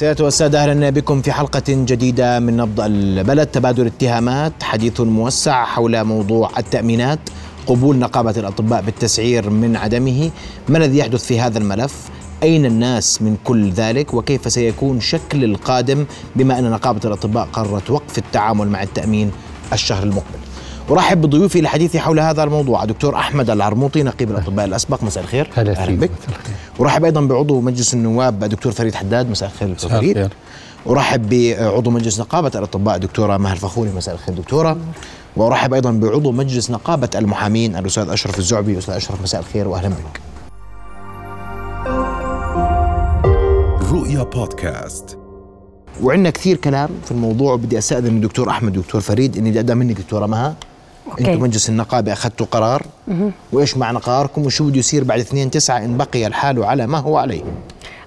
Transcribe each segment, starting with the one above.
سيادة والسادة أهلا بكم في حلقة جديدة من نبض البلد. تبادل اتهامات حديث موسع حول موضوع التأمينات قبول نقابة الأطباء بالتسعير من عدمه. ما الذي يحدث في هذا الملف؟ أين الناس من كل ذلك؟ وكيف سيكون شكل القادم؟ بما أن نقابة الأطباء قررت وقف التعامل مع التأمين الشهر المقبل. ارحب بضيوفي للحديث حول هذا الموضوع. دكتور أحمد العرموطي نقيب الأطباء الأسبق. مساء الخير. هلا أهلا بك. أرحب أيضا بعضو مجلس النواب دكتور فريد حداد. مساء الخير دكتور فريد. أرحب بعضو مجلس نقابة الأطباء دكتورة مها الفخوري مساء الخير دكتورة. وأرحب أيضا بعضو مجلس نقابة المحامين. الأستاذ أشرف الزعبي. أستاذ أشرف مساء الخير واهلا بك. رؤيا بودكاست. وعندنا كثير كلام في الموضوع. وبدي أستأذن الدكتور أحمد دكتور فريد إني بدي أبدأ منك دكتورة مها. أوكي. أنتم مجلس النقابة أخذتوا قرار؟ وإيش معنى قراركم؟ وشو بده يصير بعد 2 9 إن بقي الحال على ما هو عليه؟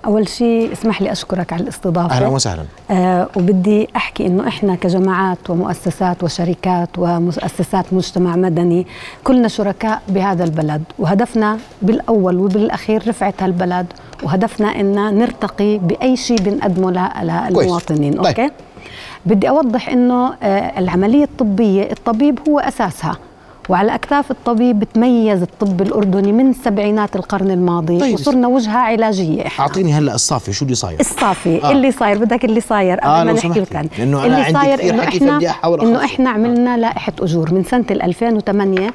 أول شيء اسمح لي أشكرك على الاستضافة. أهلا وسهلا. آه وبدي أحكي إنه إحنا كجماعات ومؤسسات وشركات ومؤسسات مجتمع مدني كلنا شركاء بهذا البلد وهدفنا بالأول وبالأخير رفعة هالبلد وهدفنا ان نرتقي بأي شيء بنقدمه للمواطنين طيب. بدي أوضح إنه آه العملية الطبية الطبيب هو أساسها وعلى أكتاف الطبيب بتميز الطب الأردني من سبعينات القرن الماضي طيب. وصرنا وجهة علاجية إحنا أعطيني هلا الصافي شو اللي صاير الصافي آه. آه. اللي صاير بدك اللي صاير قبل آه، ما نحكي. لك عنه لأنه أنا اللي صاير أحاول إنه أخلصه. إحنا عملنا لائحة أجور من سنة 2008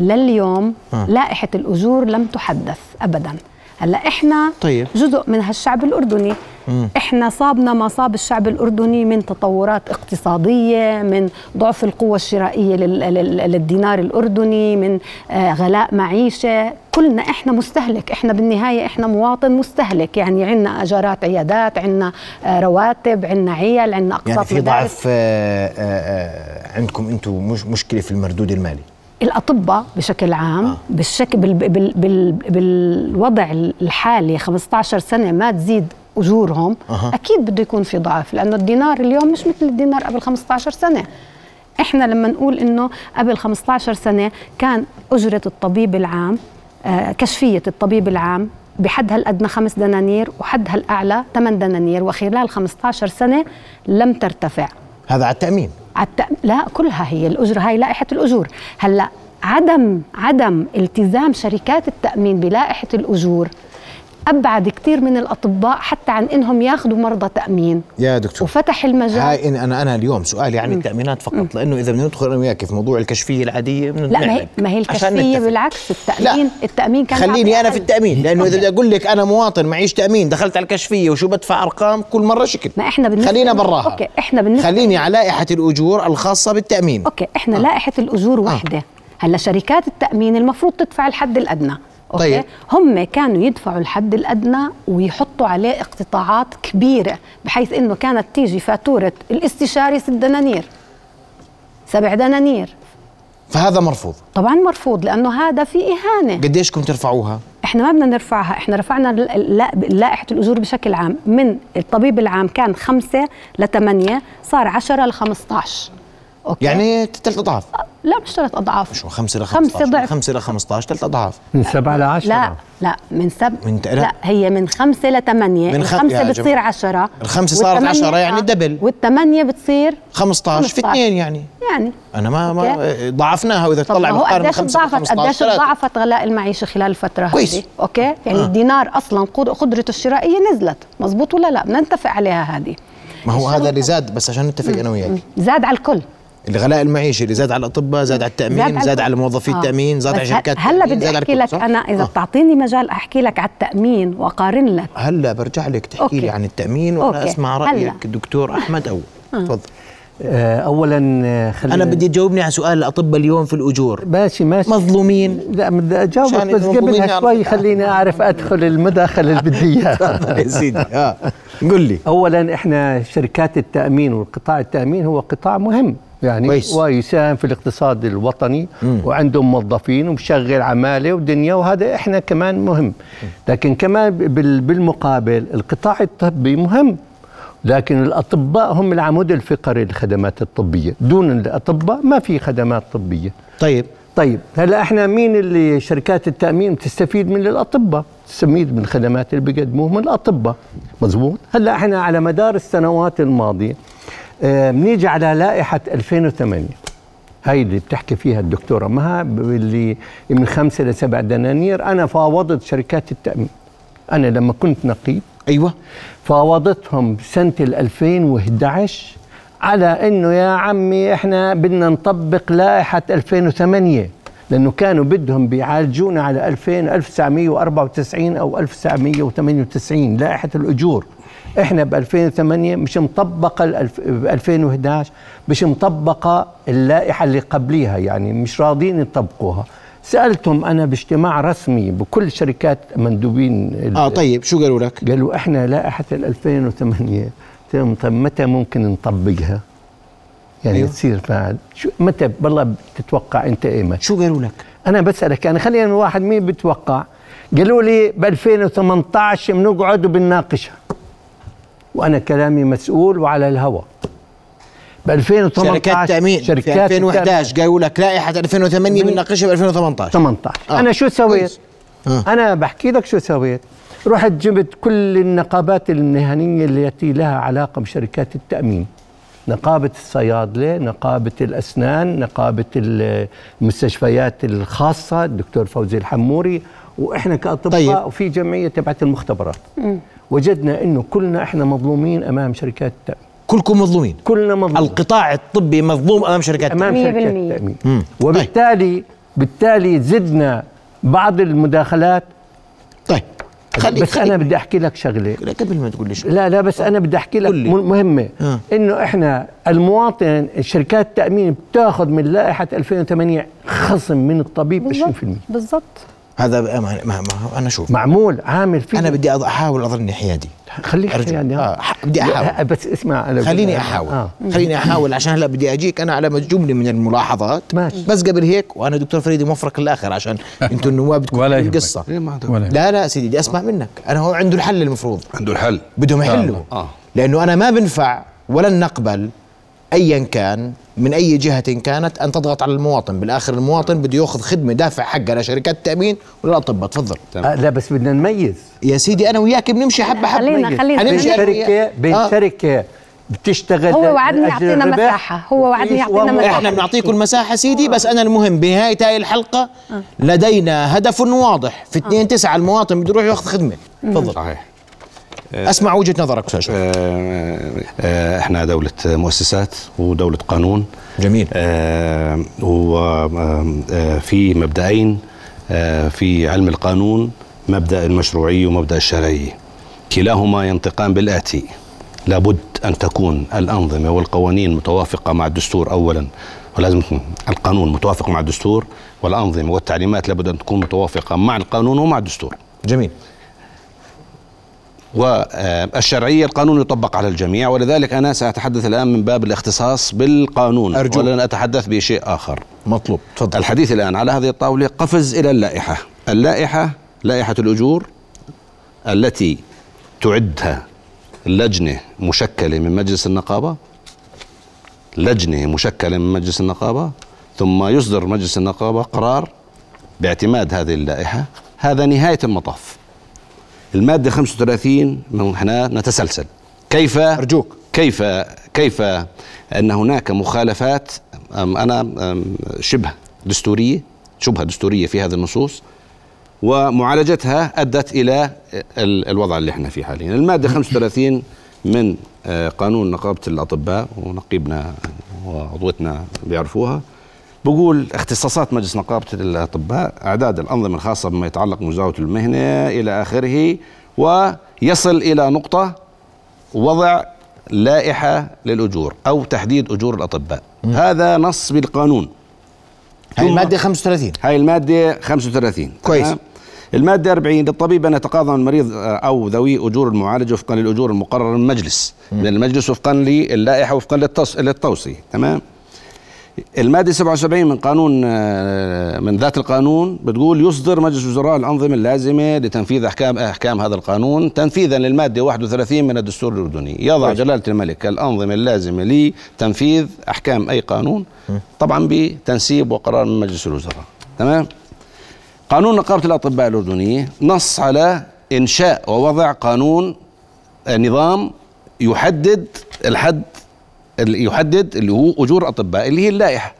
لليوم آه. لائحة الأجور لم تحدث ابدا هلا إحنا طيب. جزء من هالشعب الأردني مم. إحنا صابنا ما صاب الشعب الأردني من تطورات اقتصادية من ضعف القوة الشرائية لل- لل- للدينار الأردني من آه، غلاء معيشة كلنا إحنا مستهلك إحنا بالنهاية إحنا مواطن مستهلك يعني عندنا أجارات عيادات عندنا آه، رواتب عندنا عيال عندنا أقساط يعني في مدارس. ضعف آه، عندكم أنتم مش مشكلة في المردود المالي الأطباء بشكل عام آه. بالشكل بال بال بال بالوضع الحالي 15 سنة ما تزيد أجورهم. أه. أكيد بده يكون في ضعف لأنه الدينار اليوم مش مثل الدينار قبل 15 سنة إحنا لما نقول إنه قبل 15 سنة كان أجرة الطبيب العام آه كشفية الطبيب العام بحدها الادنى خمس دنانير وحدها الاعلى ثمان دنانير وخلال 15 سنة لم ترتفع هذا على التأمين عالت... لا كلها هي الأجرة هاي لائحة الأجور هلأ عدم عدم التزام شركات التأمين بلائحة الأجور أبعد كثير من الأطباء حتى عن إنهم ياخذوا مرضى تأمين. يا دكتور. وفتح المجال. هاي إن أنا أنا اليوم سؤالي عن التأمينات فقط لأنه إذا بدنا ندخل أنا وياك في موضوع الكشفية العادية لا ما هي. ما هي نتفق. بالعكس التأمين لا. التأمين كان خليني أنا في. التأمين لأنه إذا بدي أقول لك أنا مواطن معيش تأمين دخلت على الكشفية وشو بدفع أرقام؟ كل مرة شكل. ما إحنا بالنسبة خلينا براها. okay إحنا بالنسبة خليني على لائحة الأجور الخاصة بالتأمين. okay إحنا آه. لائحة الأجور وحدة. هلا شركات التأمين المفروض تدفع الحد الأدنى. okay؟ طيب. هم كانوا يدفعوا الحد الأدنى ويحطوا عليه اقتطاعات كبيرة بحيث إنه كانت تيجي فاتورة الاستشاري ست دنانير سبع دنانير. فهذا مرفوض. طبعا مرفوض لأنه هذا في إهانة. قديش كنت ترفعوها؟ إحنا ما بدنا نرفعها إحنا رفعنا لائحة الأجور بشكل عام. من الطبيب العام كان خمسة لثمانية صار 10 ل 15 أوكي. يعني ثلاث أضعاف. لا مش ثلاث أضعاف. شو خمسة ل خمسة 15 ضعف. خمسة ل 15 ثلاث أضعاف. من سبعة لعشرة لا لا من سب من لا. لا هي من خمسة لثمانية من من خم- يا خمسة بتصير جماعة. عشرة. الخمسة صارت والثمانية- عشرة يعني آه، double. والثمانية بتصير 15 في 15. اثنين يعني. يعني. أنا ما ما ضعفناها وإذا تطلع هو مقارنه قديش خمسة ل ضعفت 15 قديش. ضعفت غلاء المعيشة خلال الفترة كويس. هذه okay. يعني آه. آه. الدينار أصلا قد- قدرته الشرائية نزلت. مزبوط ولا لا؟ بدنا نتفق عليها هذه. ما هو هذا اللي زاد بس عشان نتفق أنا وياك. زاد على الكل. الغلاء المعيشي اللي زاد على الأطباء زاد على التأمين زاد على موظفي آه. التأمين زاد على شركات هلا بدي زاد على أحكي لك؟ أنا إذا آه. بتعطيني مجال أحكي لك على التأمين وأقارن لك. هلا برجع لك تحكي okay. لي عن التأمين وأنا okay. أسمع هلا. رأيك دكتور أحمد أو تفضل. آه، اولا آه، خلينا أنا بدي تجاوبني على سؤال الأطباء اليوم في الأجور. ماشي ماشي. مظلومين. لا بدي أجاوبك بس قبلها يعرفوا. شوي خليني أعرف أدخل المداخلة اللي بدي إياها. يا سيدي. آه. قل لي. اولا إحنا شركات التأمين والقطاع التأمين هو قطاع مهم. يعني كويس. ويساهم في الاقتصاد الوطني مم. وعندهم موظفين ومشغل عمالة ودنيا وهذا إحنا كمان مهم. لكن كمان بال- بالمقابل القطاع الطبي مهم. لكن الأطباء هم العمود الفقري للخدمات الطبية. دون الأطباء ما في خدمات طبية. طيب. طيب هلا إحنا مين اللي شركات التأمين بتستفيد من الأطباء؟ تستفيد من الخدمات اللي بيقدموه من الأطباء. مزبوط. هلا إحنا على مدار السنوات الماضية بنيجي على لائحة 2008 هاي اللي بتحكي فيها الدكتورة. مها اللي من خمسة لسبع دنانير أنا فاوضت شركات التأمين. أنا لما كنت نقيب أيوه. فاوضتهم سنة ال 2011 على إنه يا عمي إحنا بدنا نطبق لائحة 2008 لأنه كانوا بدهم بيعالجونا على 2000 1994 أو 1998 لائحة الأجور. إحنا ب 2008 مش مطبقة ب 2011 مش مطبقة اللائحة اللي قبليها يعني مش راضين يطبقوها سألتهم أنا باجتماع رسمي بكل شركات مندوبين آه طيب شو قالوا لك؟ قالوا إحنا لائحة 2008 قلت لهم طيب متى ممكن نطبقها؟ يعني أيوه. تصير فعل شو متى والله بتتوقع أنت ايمت؟ شو قالوا لك؟ أنا بسألك يعني خلينا واحد مين بتوقع؟ قالوا لي ب 2018 بنقعد وبنناقشها وأنا كلامي مسؤول وعلى الهواء ب 2018 شركات تامين شركات في 2011 قالوا لك لائحة 2008 بنناقشها ب 2018 18 آه. أنا شو سويت؟ آه. أنا بحكي لك شو سويت. رحت جبت كل النقابات المهنية التي لها علاقة بشركات التأمين. نقابة الصيادلة نقابة الأسنان نقابة المستشفيات الخاصة الدكتور فوزي الحموري وإحنا كأطباء طيب. وفي جمعية تبعت المختبرات. م. وجدنا إنه كلنا إحنا مظلومين أمام شركات التأمين كلكم مظلومين. كلنا مظلومين. القطاع الطبي مظلوم أمام شركات أمام شركات التامين وبالتالي طيب. بالتالي زدنا بعض المداخلات. طيب. خلي بس خلي أنا بدي أحكي لك شغلة. لا قبل ما تقول لي شغلة. لا لا بس أنا بدي أحكي لك مهمة. آه. إنه إحنا المواطن شركات التامين بتاخذ من لائحة 2008 خصم من الطبيب 20% بالضبط. هذا ما, ما, ما أنا شوف معمول عامل فيه أنا بدي أحاول اظني حيادي. خليك حيادي. آه. بدي أحاول. بس اسمع أنا خليني أحاول. آه. خليني أحاول عشان هلا بدي أجيك أنا على جمله من الملاحظات. ماشي. بس قبل هيك وأنا دكتور فريدي موفرك الآخر عشان أنتم النواب بدكم القصة. لا لا سيدي بدي أسمع منك. أنا هو عنده الحل المفروض. عنده الحل. بدهم يحلوا. آه. لأنه أنا ما بنفع ولن نقبل ايا كان من أي جهة كانت أن تضغط على المواطن. بالآخر المواطن بده يأخذ خدمة دافع حقها لشركات التأمين وللأطباء. تفضل. آه لا بس بدنا نميز. يا سيدي أنا وياك بنمشي حبة حبة. خلينا خلينا بين شركه بين آه. شركه بتشتغل هو وعدني يعطينا مساحة. هو وعدني يعطينا مساحة. إحنا بنعطيكم مساحة سيدي بس أنا المهم بنهاية هاي الحلقة آه. لدينا هدف واضح. في 2 9 المواطن بده يروح يأخذ خدمة. تفضل. صحيح. أسمع وجهة نظرك أستاذ آه، آه، إحنا دولة مؤسسات ودولة قانون. جميل. وفي مبدأين في علم القانون مبدأ المشروعية ومبدأ الشرعية كلاهما ينطقان بالآتي. لابد أن تكون الأنظمة والقوانين متوافقة مع الدستور أولا. ولازم القانون متوافق مع الدستور والأنظمة والتعليمات لابد أن تكون متوافقة مع القانون ومع الدستور. جميل. والشرعية القانون يطبق على الجميع ولذلك أنا سأتحدث الآن من باب الاختصاص بالقانون أرجو. ولن أتحدث بشيء آخر. مطلوب. تفضل. الحديث الآن على هذه الطاولة قفز إلى اللائحة. اللائحة لائحة الأجور التي تعدها لجنة مشكلة من مجلس النقابة لجنة مشكلة من مجلس النقابة ثم يصدر مجلس النقابة قرار باعتماد هذه اللائحة. هذا نهاية المطاف. المادة 35 إحنا نتسلسل. كيف أرجوك. كيف كيف أن هناك مخالفات؟ أنا شبه دستورية شبهة دستورية في هذه النصوص ومعالجتها أدت إلى الوضع اللي إحنا فيه حاليا. المادة 35 من آه، قانون نقابة الأطباء ونقيبنا وعضوتنا بيعرفوها. بقول اختصاصات مجلس نقابة الأطباء إعداد الأنظمة الخاصة بما يتعلق بمزاولة المهنة إلى آخره ويصل إلى نقطة وضع لائحة للأجور أو تحديد أجور الأطباء. م. هذا نص بالقانون. هاي المادة 35 هاي المادة 35 كويس. المادة 40 للطبيب أن يتقاضى المريض أو ذوي أجور المعالجة وفقا للأجور المقررة من المجلس. من المجلس وفقا للائحة وفقا للتوصية. تمام؟ المادة 77 من قانون آه، من ذات القانون بتقول يصدر مجلس الوزراء الأنظمة اللازمة لتنفيذ أحكام أحكام هذا القانون تنفيذا للمادة 31 من الدستور الأردني. يضع جلالة الملك الأنظمة اللازمة لتنفيذ أحكام أي قانون طبعا بتنسيب وقرار من مجلس الوزراء. تمام؟ قانون نقابة الأطباء الأردنية نص على إنشاء ووضع قانون آه، نظام يحدد الحد يحدد اللي هو أجور الاطباء اللي هي اللائحة.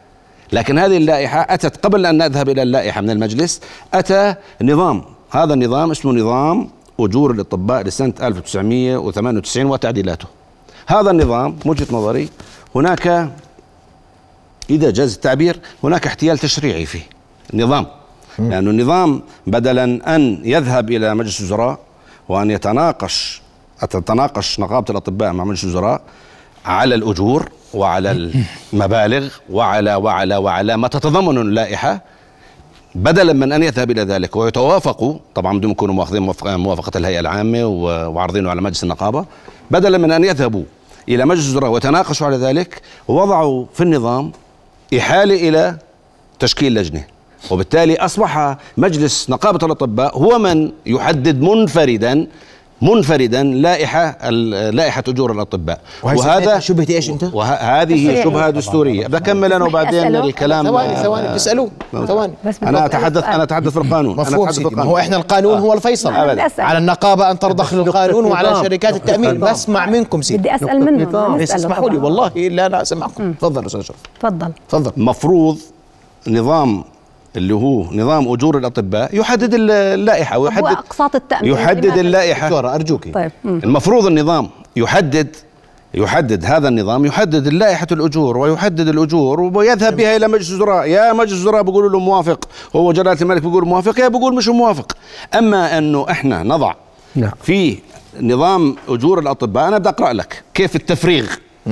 لكن هذه اللائحة أتت قبل أن نذهب إلى اللائحة من المجلس أتى نظام. هذا النظام اسمه نظام أجور الاطباء لسنة 1998 وتعديلاته. هذا النظام من وجهه نظري. هناك إذا جاز التعبير هناك احتيال تشريعي فيه. النظام لأن النظام بدلا أن يذهب إلى مجلس الوزراء وأن يتناقش تتناقش نقابة الأطباء مع مجلس الوزراء على الأجور وعلى المبالغ وعلى وعلى وعلى ما تتضمن اللائحة بدلا من أن يذهب إلى ذلك ويتوافقوا طبعا بدون يكونوا ماخذين موافقه الهيئة العامة وعارضينه على مجلس النقابة بدلا من أن يذهبوا إلى مجلس الوزراء ويتناقشوا على ذلك وضعوا في النظام إحالة إلى تشكيل لجنة. وبالتالي أصبح مجلس نقابة الأطباء هو من يحدد منفردا منفردا لائحة لائحة أجور الأطباء. وهذا شبهه إيش أنت؟ وهذه شبهة دستورية. بكمل أنا وبعدين الكلام. ثواني ثواني. بتسالوه ثواني. أنا اتحدث أنا أتحدث في القانون مفهوم. أنا سيدي هو إحنا القانون هو الفيصل. على النقابة أن ترضخ للقانون وعلى شركات التأمين. بسمع منكم سيدي. بدي أسأل منهم اسمحوا لي والله لا لا أسمعكم. تفضل أستاذ أشرف. تفضل. تفضل. مفروض نظام اللي هو نظام أجور الأطباء يحدد اللائحة ويحدد أقساط التأمين يحدد اللائحة. دكتورة ارجوك طيب المفروض النظام يحدد يحدد هذا النظام يحدد لائحة الأجور ويحدد الأجور ويذهب بها إلى مجلس الوزراء. يا مجلس الوزراء بيقولوا له موافق. هو جلالة الملك بيقول موافق يا بيقول مش موافق. أما أنه إحنا نضع نعم. في نظام أجور الأطباء أنا بدي أقرأ لك كيف التفريغ.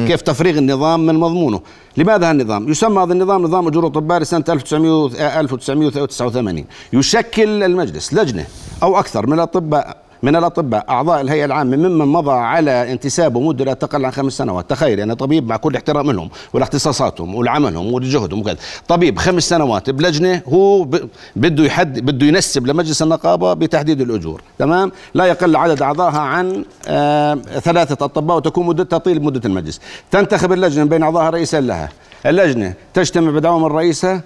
كيف تفريغ النظام من مضمونه. لماذا النظام يسمى هذا النظام نظام أجور الأطباء لسنة 1989 يشكل المجلس لجنة أو أكثر من الأطباء. من الأطباء أعضاء الهيئة العامة ممن مضى على انتسابه مده لا تقل عن خمس سنوات. تخيل يعني طبيب مع كل احترام لهم ولاختصاصاتهم ولعملهم ولجهدهم وكذا. طبيب خمس سنوات بلجنة هو بده يحد بده ينسب لمجلس النقابة بتحديد الأجور. تمام؟ لا يقل عدد أعضائها عن آه ثلاثة أطباء وتكون مدتها طيل مدة المجلس. تنتخب اللجنة بين اعضائها رئيسا لها. اللجنة تجتمع بدعوه من رئيسها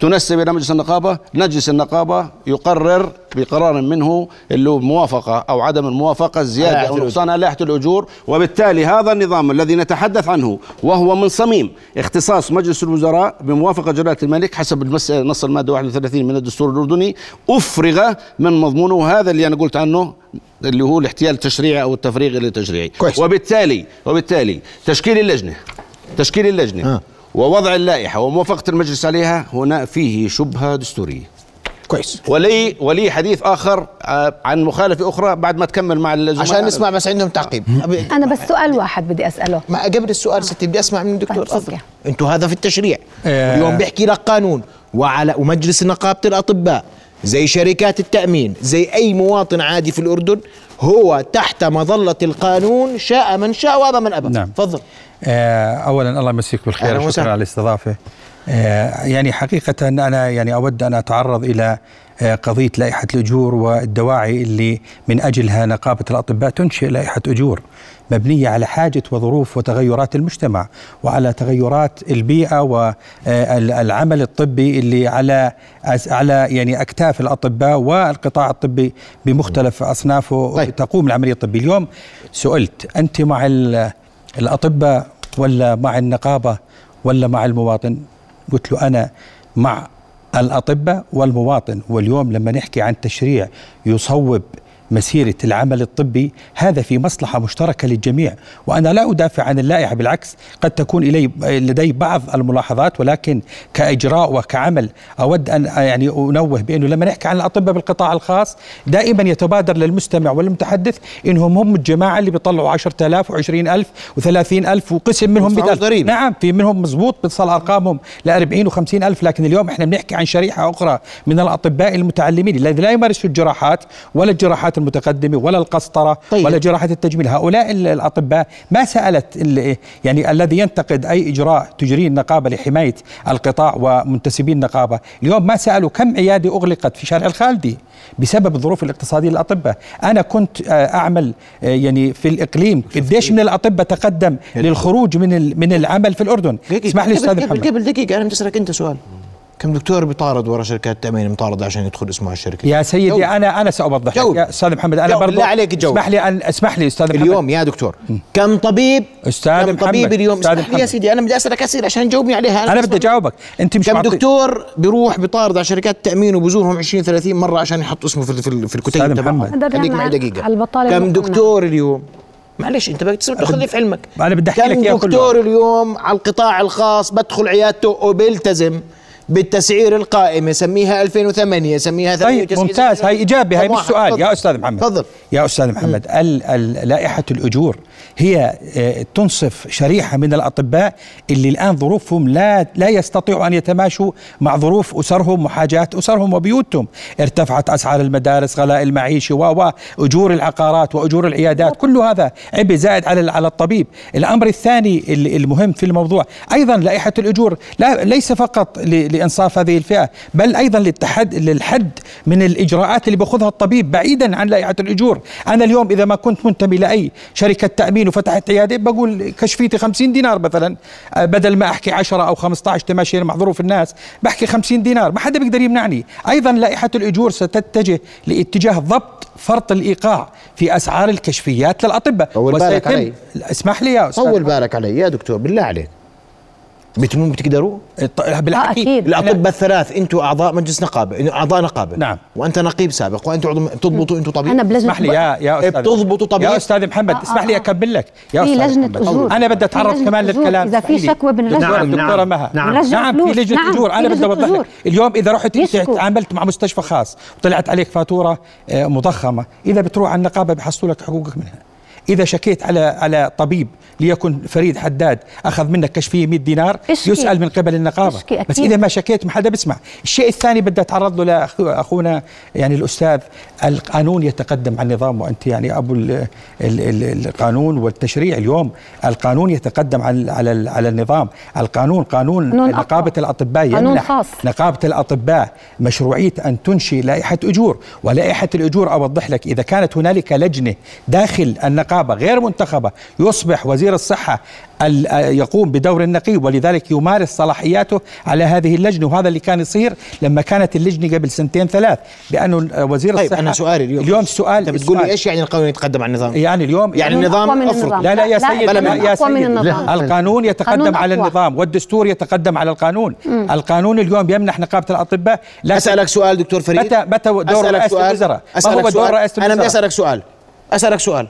تنسب إلى مجلس النقابة، مجلس النقابة يقرر بقرار منه اللي هو موافقة أو عدم الموافقة زيادة أو نقصان لائحه الأجور، وبالتالي هذا النظام الذي نتحدث عنه وهو من صميم اختصاص مجلس الوزراء بموافقة جلالة الملك حسب نص المادة 31 من الدستور الأردني. أفرغ من مضمونه وهذا اللي أنا قلت عنه اللي هو الاحتيال التشريعي أو التفريغ التشريعي. وبالتالي وبالتالي تشكيل اللجنة تشكيل اللجنة. آه. ووضع اللائحة وموافقة المجلس عليها هنا فيه شبهة دستورية. كويس. ولي ولي حديث آخر آه، عن مخالفه أخرى بعد ما تكمل مع الزملاء. عشان نسمع بس عندهم تعقيب. أنا بس سؤال واحد بدي أسأله. ما قبل السؤال ستي بدي أسمع من الدكتور طيب أنتم هذا في التشريع. آه. اليوم بيحكي لك قانون وعلى ومجلس نقابة الأطباء. زي شركات التأمين زي أي مواطن عادي في الأردن هو تحت مظلة القانون شاء من شاء وأبى من أبى. نعم. تفضل. آه، اولا الله يمسيك بالخير شكرا على الاستضافة. آه، يعني حقيقة أنا يعني أود أن أتعرض إلى آه، قضية لائحة الأجور والدواعي اللي من أجلها نقابة الأطباء تنشئ لائحة أجور مبنية على حاجة وظروف وتغيرات المجتمع وعلى تغيرات البيئة والعمل الطبي اللي على على يعني أكتاف الأطباء والقطاع الطبي بمختلف أصنافه طيب. تقوم العملية الطبية اليوم سئلت أنت مع الأطباء ولا مع النقابة ولا مع المواطن قلت له أنا مع الأطباء والمواطن واليوم لما نحكي عن تشريع يصوب مسيرة العمل الطبي هذا في مصلحة مشتركة للجميع. وأنا لا أدافع عن اللائحة بالعكس قد تكون إلي لدي بعض الملاحظات ولكن كإجراء وكعمل أود أن يعني أنوه بأنه لما نحكي عن الأطباء بالقطاع الخاص دائما يتبادر للمستمع والمتحدث إنهم هم الجماعة اللي بيطلعوا 10000 و20000 و30000 وقسم منهم ضريبة. نعم في منهم مزبوط بتصل أرقامهم ل 40 و50 ألف لكن اليوم إحنا بنحكي عن شريحة أخرى من الأطباء المتعلمين الذين لا يمارسوا الجراحات ولا الجراحات المتقدمه ولا القسطرة طيب. ولا جراحة التجميل. هؤلاء الأطباء ما سألت يعني الذي ينتقد أي إجراء تجريه النقابة لحماية القطاع ومنتسبي النقابة. اليوم ما سألوا كم عياده أغلقت في شارع الخالدي بسبب الظروف الاقتصادية للأطباء. أنا كنت آه، أعمل آه، يعني في الإقليم قديش من الأطباء تقدم للخروج من من العمل في الأردن. اسمح لي أستاذ محمد. قبل دقيقة أنا بدي أسألك أنت سؤال. كم دكتور بيطارد ورا شركات تأمين مطارده عشان يدخل اسمه على الشركة. يا سيدي جوب. أنا أنا ساوضح لك يا أستاذ محمد أنا برضه بالله عليك جاوب. اسمح لي أن اسمح لي أستاذ محمد. اليوم يا دكتور. كم طبيب؟ أستاذ كم محمد طبيب اليوم؟ أستاذ محمد يا سيدي أنا بدي أسألك أسئلة عشان تجاوبني عليها. أنا, أنا بدي أجاوبك. أنت مش كم دكتور بيروح بيطارد على شركات التامين وبزورهم 20 30 مرة عشان يحط اسمه في في, في الكتيب تبعهم خليك معي دقيقة. كم دكتور اليوم؟ معلش أنت بدك تخلي في علمك. أنا بدي أحكي لك كم دكتور اليوم على القطاع الخاص بدخل عيادته وبيلتزم؟ بالتسعير القائمة سميها 2008 سميها طيب ممتاز. هاي إجابة. هاي مش سؤال. يا أستاذ محمد. تفضل. يا أستاذ محمد. لائحة الأجور. هي آه، تنصف شريحة من الأطباء اللي الآن ظروفهم لا لا يستطيعوا أن يتماشوا مع ظروف أسرهم وحاجات أسرهم وبيوتهم. ارتفعت أسعار المدارس غلاء المعيشة و العقارات وأجور العيادات. كل هذا عبء زائد على على الطبيب. الأمر الثاني المهم في الموضوع أيضا لائحة الأجور لا ليس فقط لإنصاف هذه الفئة بل أيضا للتحد للحد من الإجراءات اللي باخذها الطبيب بعيدا عن لائحة الأجور. أنا اليوم إذا ما كنت منتمي لأي شركة تأمين وفتحت عيادة بقول كشفيتي 50 دينار مثلا. آه، بدل ما أحكي 10 أو 15 تماشي مع ظروف الناس بحكي 50 دينار. ما حدا بيقدر يمنعني. أيضا لائحة الأجور ستتجه لاتجاه ضبط فرط الإيقاع في أسعار الكشفيات للأطباء. طول بالك علي. اسمح لي يا أستاذ. طول بالك علي. يا دكتور بالله عليك. بتمون بتقدروا؟ بالحكي آه الاطباء الثلاث أنتم أعضاء مجلس نقابة أعضاء نقابة. نعم. وأنت نقيب سابق وانت عضو بتضبطوا أنتم طبيب. أنا بلجنة اسمح لي يا يا أستاذ. بتضبطوا طبيب. يا أستاذ محمد آه اسمح لي آه، آه. أكمل لك. يا أستاذ في لجنه اجور أنا بدي أتعرض كمان للكلام. إذا في شكوى بنرجع نعم دكتوره مها نعم, نعم في لجنة نعم اجور أنا بدي أوضح لك. اليوم إذا رحت أنت تعاملت مع مستشفى خاص وطلعت عليك فاتورة مضخمة إذا بتروح على النقابة بحصلوا لك حقوقك منها. إذا شكيت على على طبيب ليكن فريد حداد أخذ منك كشفية 100 دينار اشكي. يسأل من قبل النقابة. بس إذا ما شكيت ما حدا بيسمع. الشيء الثاني بدي أتعرض له لاخونا يعني الأستاذ القانون يتقدم عن النظام وأنت يعني أبو ال ال ال القانون والتشريع اليوم. القانون يتقدم على على على النظام. القانون قانون نقابة الأطباء قانون خاص. نقابة الأطباء مشروعية أن تنشئ لائحة أجور ولائحة الأجور أوضح لك إذا كانت هنالك لجنة داخل النقابة غير منتخبة يصبح وزير الصحة يقوم بدور النقيب ولذلك يمارس صلاحياته على هذه اللجنة. وهذا اللي كان يصير لما كانت اللجنة قبل سنتين ثلاث بأنه وزير طيب الصحة أنا سؤالي اليوم. اليوم السؤال أنت بتقول لي إيش يعني القانون يتقدم على النظام؟ يعني اليوم يعني النظام أفرض. لا لا يا سيد لا يا سيد القانون يتقدم على النظام والدستور يتقدم على القانون. مم. القانون اليوم يمنح نقابة الأطباء لا أسألك سؤال دكتور فريد. متى متى دور رئاسة الوزراء؟ ما هو دور رئاسة الوزراء أنا بدي أسألك سؤال. أسألك سؤال.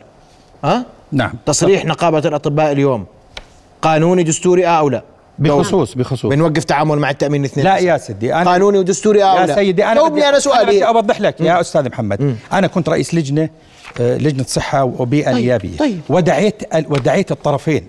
ها؟ نعم. تصريح طب. نقابة الأطباء اليوم. قانوني دستوري آه أو لا بخصوص بخصوص. بنوقف تعامل مع التأمين الاثنين. لا يا سيدي أنا قانوني ودستوري آه يا سيدي أنا بدي أنا سؤالي. أنا بدي أوضح لك يا أستاذ محمد. م. أنا كنت رئيس لجنة آه، لجنة صحة وبيئة طيب نيابية. طيب. ودعيت ودعيت الطرفين.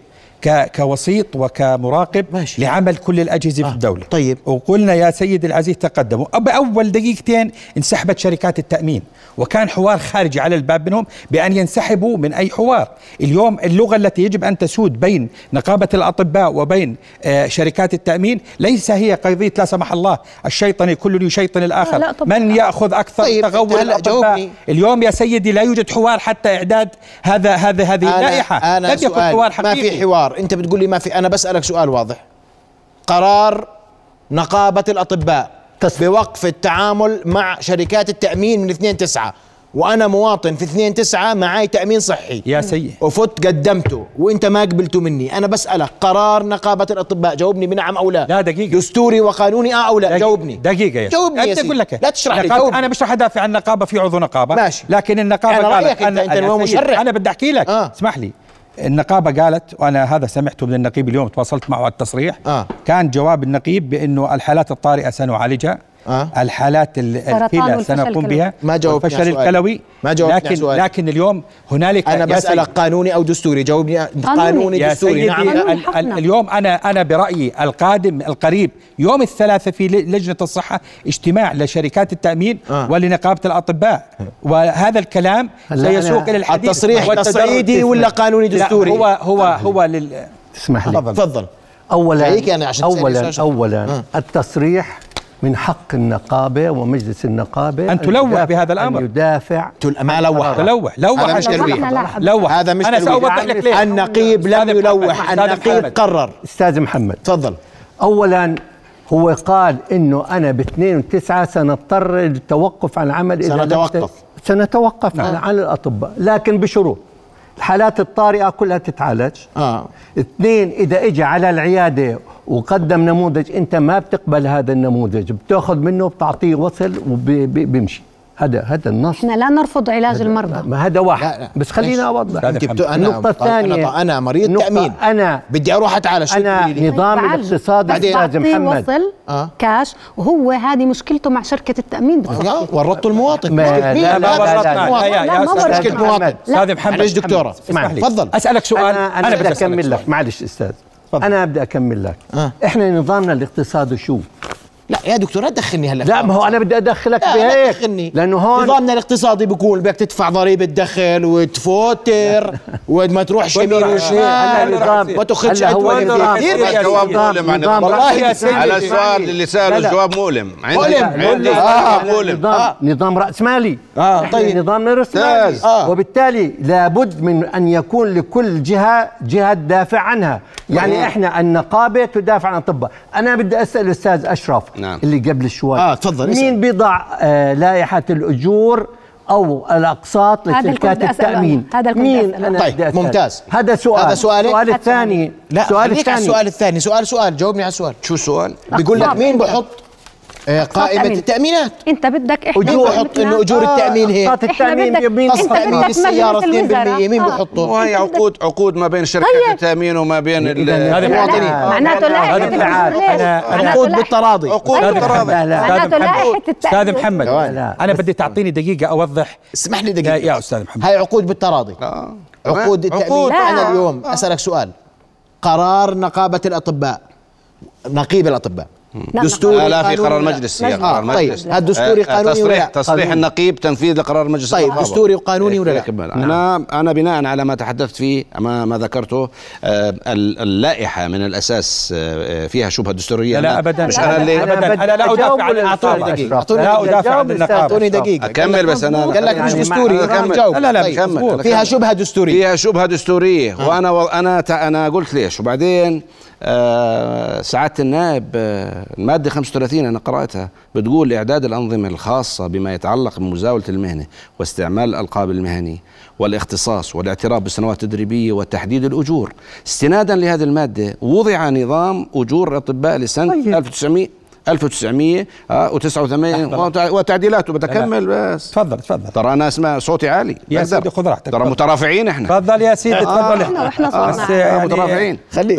كوسيط وكمراقب ماشي. لعمل كل الأجهزة آه. في الدولة. طيب. وقلنا يا سيد العزيز تقدموا. بأول دقيقتين انسحبت شركات التأمين وكان حوار خارجي على الباب منهم بأن ينسحبوا من أي حوار. اليوم اللغة التي يجب أن تسود بين نقابة الأطباء وبين آه شركات التأمين ليس هي قضية لا سمح الله الشيطني كل يشيطن الآخر. لا لا من يأخذ أكثر طيب تغول الأطباء؟ اليوم يا سيدي لا يوجد حوار حتى إعداد هذا هذا هذه اللائحة لم يكن حوار حقيقي ما في حوار. انت بتقول لي ما في أنا بسألك سؤال واضح. قرار نقابة الأطباء بوقف التعامل مع شركات التأمين من 2 9 وأنا مواطن في 2 9 معاي تأمين صحي. يا سيء وفت قدمته وانت ما قبلته مني. أنا بسألك قرار نقابة الأطباء جاوبني بنعم أو لا؟ لا دقيقة. دستوري وقانوني آه أو لا؟ جاوبني. دقيقة يا جاوبني يا أقول لك لا تشرح لي جاوبني. أنا مش راح ادافع عن النقابه في عضو نقابة. ماشي. لكن النقابة أنا قالت أنا أنت, أنت مشرع أنا بدي أحكي لك. آه. اسمح لي. النقابة قالت وأنا هذا سمعته من النقيب اليوم تواصلت معه على التصريح آه. كان جواب النقيب بأنه الحالات الطارئة سنعالجها آه. الحالات التي سنقوم بها. ما جاوبت الفشل الكلوي. ما جاوبت لكن سؤال. لكن اليوم هنالك أنا بسألك قانوني أو دستوري. جاوبني. قانوني. يا دستوري. نعم. اليوم أنا أنا برأيي القادم القريب يوم الثلاثاء في لجنة الصحة اجتماع لشركات التأمين آه. ولنقابة الأطباء. وهذا الكلام سيسوق إلى الحديث. التصريح تصعيدي ولا قانوني دستوري؟ هو هو هو لل اسمح لي. تفضل. اولا أنا عشان اولا اولا آه. التصريح من حق النقابة ومجلس النقابة أن تلوح بهذا الأمر. أن يدافع ما لوح تلوح لوح هذا مش تلويح. لوح. هذا مش أنا سأوضح لك ليه النقيب لم يلوح. النقيب قرر. أستاذ محمد. تفضل. اولا هو قال إنه أنا ب 2 9 سنضطر للتوقف عن العمل إذا سنتوقف. سنتوقف نعم. عن الأطباء لكن بشروط. الحالات الطارئة كلها تتعالج. آه. اثنين إذا اجى على العيادة وقدم نموذج أنت ما بتقبل هذا النموذج بتأخذ منه بتعطيه وصل وبيمشي هذا هذا النص. إحنا لا نرفض علاج المرضى. ما هذا واحد. لا لا. بس خلينا أوضح. النقطة الثانية. أنا, أنا مريض تأمين. أنا بدي أروح أتعالج. أنا نظام الاقتصاد أستاذ محمد. وصل آه. كاش وهو هذه مشكلته مع شركة التأمين. بالضبط ورطوا المواطن. ما لا لا لا مشكلة مواطن أستاذ محمد ليش دكتورة. اسمح لي تفضل. أسألك سؤال. أنا, أنا بدي أكمل لك. معلش أستاذ. أنا بدي أكمل لك. آه. إحنا نظامنا الاقتصادي شو؟ لا يا دكتور لا تدخلني هلا لا ما هو أنا بدي أدخلك بهيك تدخلني. لأنه هون نظامنا الاقتصادي بيقول بدك تدفع ضريبة دخل وتفوتر وما تروحش يمين وشمال وتاخذش أدوية كثير جواب مؤلم والله على السؤال اللي سأله الجواب مؤلم. مؤلم. عندي مؤلم. نظام نظام رأس مالي. آه طيب. نظام رأس مالي. وبالتالي لابد من أن يكون لكل جهة جهة تدافع عنها. يعني إحنا النقابة تدافع عن الاطباء أنا بدي أسأل الاستاذ أشرف نعم. اللي قبل شوي. آه تفضل مين بيضع آه لائحة الأجور أو الأقساط لشركات التأمين؟ هذا مين؟ أنا. طيب ممتاز. هذا سؤال. هذا سؤالك السؤال الثاني. لا السؤال الثاني. السؤال الثاني. سؤال سؤال جاوبني على السؤال. شو السؤال بيقول لك مين بحط آه، قائمة التأمينات. أنت بدك إحنا أجور حط إنه أجور التأمين هي قسط التأمين مين قسط تأمين السيارة 2% مين بحطه؟ وهي عقود عقود ما بين شركات طيب. التأمين وما بين المواطنين معناته لا عقود بالتراضي. عقود بالتراضي. معناته لائحة أستاذ محمد أنا بدي تعطيني دقيقة أوضح. اسمح لي دقيقة. يا أستاذ محمد. هاي عقود بالتراضي. عقود التأمين. أنا اليوم أسألك سؤال. قرار نقابة الأطباء نقيب الأطباء. دستوري لا, لا في قرار مجلس هي قرار مجلس. طيب دستوري آه، قانوني تصريح ولا تصريح النقيب تنفيذ لقرار مجلس طيب دستوري وقانوني ولا لا؟ أنا أنا بناء على ما تحدثت فيه ما ما ذكرته آه، اللائحة من الأساس آه، فيها شبهة دستورية لا ابدا مش أنا اللي ابدا. أنا لا أدافع عن أعطوني دقيقه لا ادافع عن النقابه أعطوني دقيقه أكمل بس أنا قال لك مش يعني دستوري لا لا لا طيب. فيها شبهة دستورية. فيها شبهة دستورية. وأنا أنا أنا قلت ليش. وبعدين آه سعادة النائب آه المادة 35 أنا قرأتها بتقول إعداد الأنظمة الخاصة بما يتعلق بمزاولة المهنة واستعمال الألقاب المهنية والاختصاص والاعتراف بالسنوات التدريبية وتحديد الأجور. استنادا لهذه المادة وضع نظام أجور الأطباء لسنة 1900 1989 وتعديلاته بتكمل بس. تفضل تفضل. ترى أنا أسمع صوتي عالي. يا سيدي خذ راحتك. ترى مترافعين إحنا. تفضل يا سيدي تفضل. إحنا وإحنا صوتنا يعني مترافعين. خلي.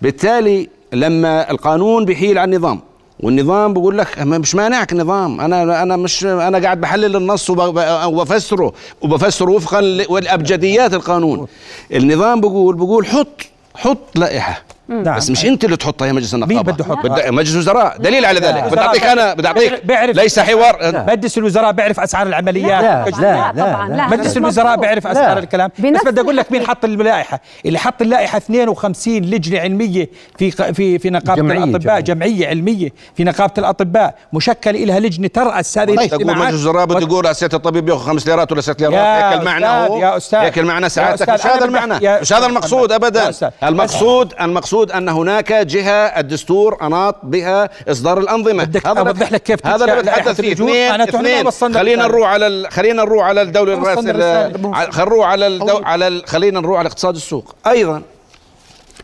فبالتالي لما القانون بيحيل على النظام والنظام بقول لك مش مانعك النظام أنا أنا مش أنا قاعد بحلل النص وبفسره وبفسره وفقا لابجديات القانون. النظام بقول بقول حط حط لائحة. نعم. بس مش انت اللي تحطها يا مجلس النقابة. مين بده يحط بد... مجلس الوزراء. دليل على ذلك. بدي أعطيك أنا بدي أعطيك. بيعرف ليس حوار. مجلس الوزراء بيعرف أسعار العمليات. لا لا, لا, طبعا لا. مجلس الوزراء بيعرف أسعار الكلام. بس بدي أقول لك مين حط اللائحه اللي حط اللائحة 52 لجنة علمية في في في نقابة جمعية الأطباء جمعية. جمعية علمية في نقابة الأطباء. مشكل لها لجنة ترأس هذه الاجتماعات. مجلس الوزراء بده يقول اسئله الطبيب بياخذ خمس ليرات ولا ست ليرات. هيك المعنى هو؟ هيك المعنى سعادتك مش هذا المعنى. مش هذا المقصود ابدا. المقصود المقصود أن هناك جهة الدستور أناط بها إصدار الأنظمة. بدك اوضح لك كيف هذا اللي بتحدث فيه. اثنين. اثنين خلينا نروح على خلينا نروح على الدولة الرئاسية. خلينا نروح على الدو... على خلينا نروح على اقتصاد السوق. أيضا.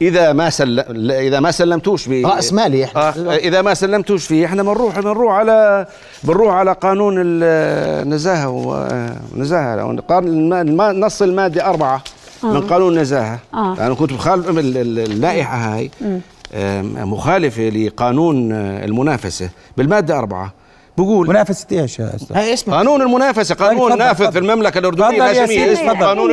إذا ما سلم إذا ما سلمتوش ب راس مالي إحنا. آه إذا ما سلمتوش فيه إحنا بنروح بنروح على بنروح على قانون النزاهه ونزاهه النص المادي أربعة. آه. من قانون النزاهه آه. أنا كنت مخالف اللائحة هاي مخالفة لقانون المنافسة بالمادة أربعة بقول منافسة إيش يا أستاذ؟ هاي اسمع قانون المنافسة قانون نافذ. في المملكة الأردنية تفضل يا الهاشمية سيدي، اسمه تفضل. قانون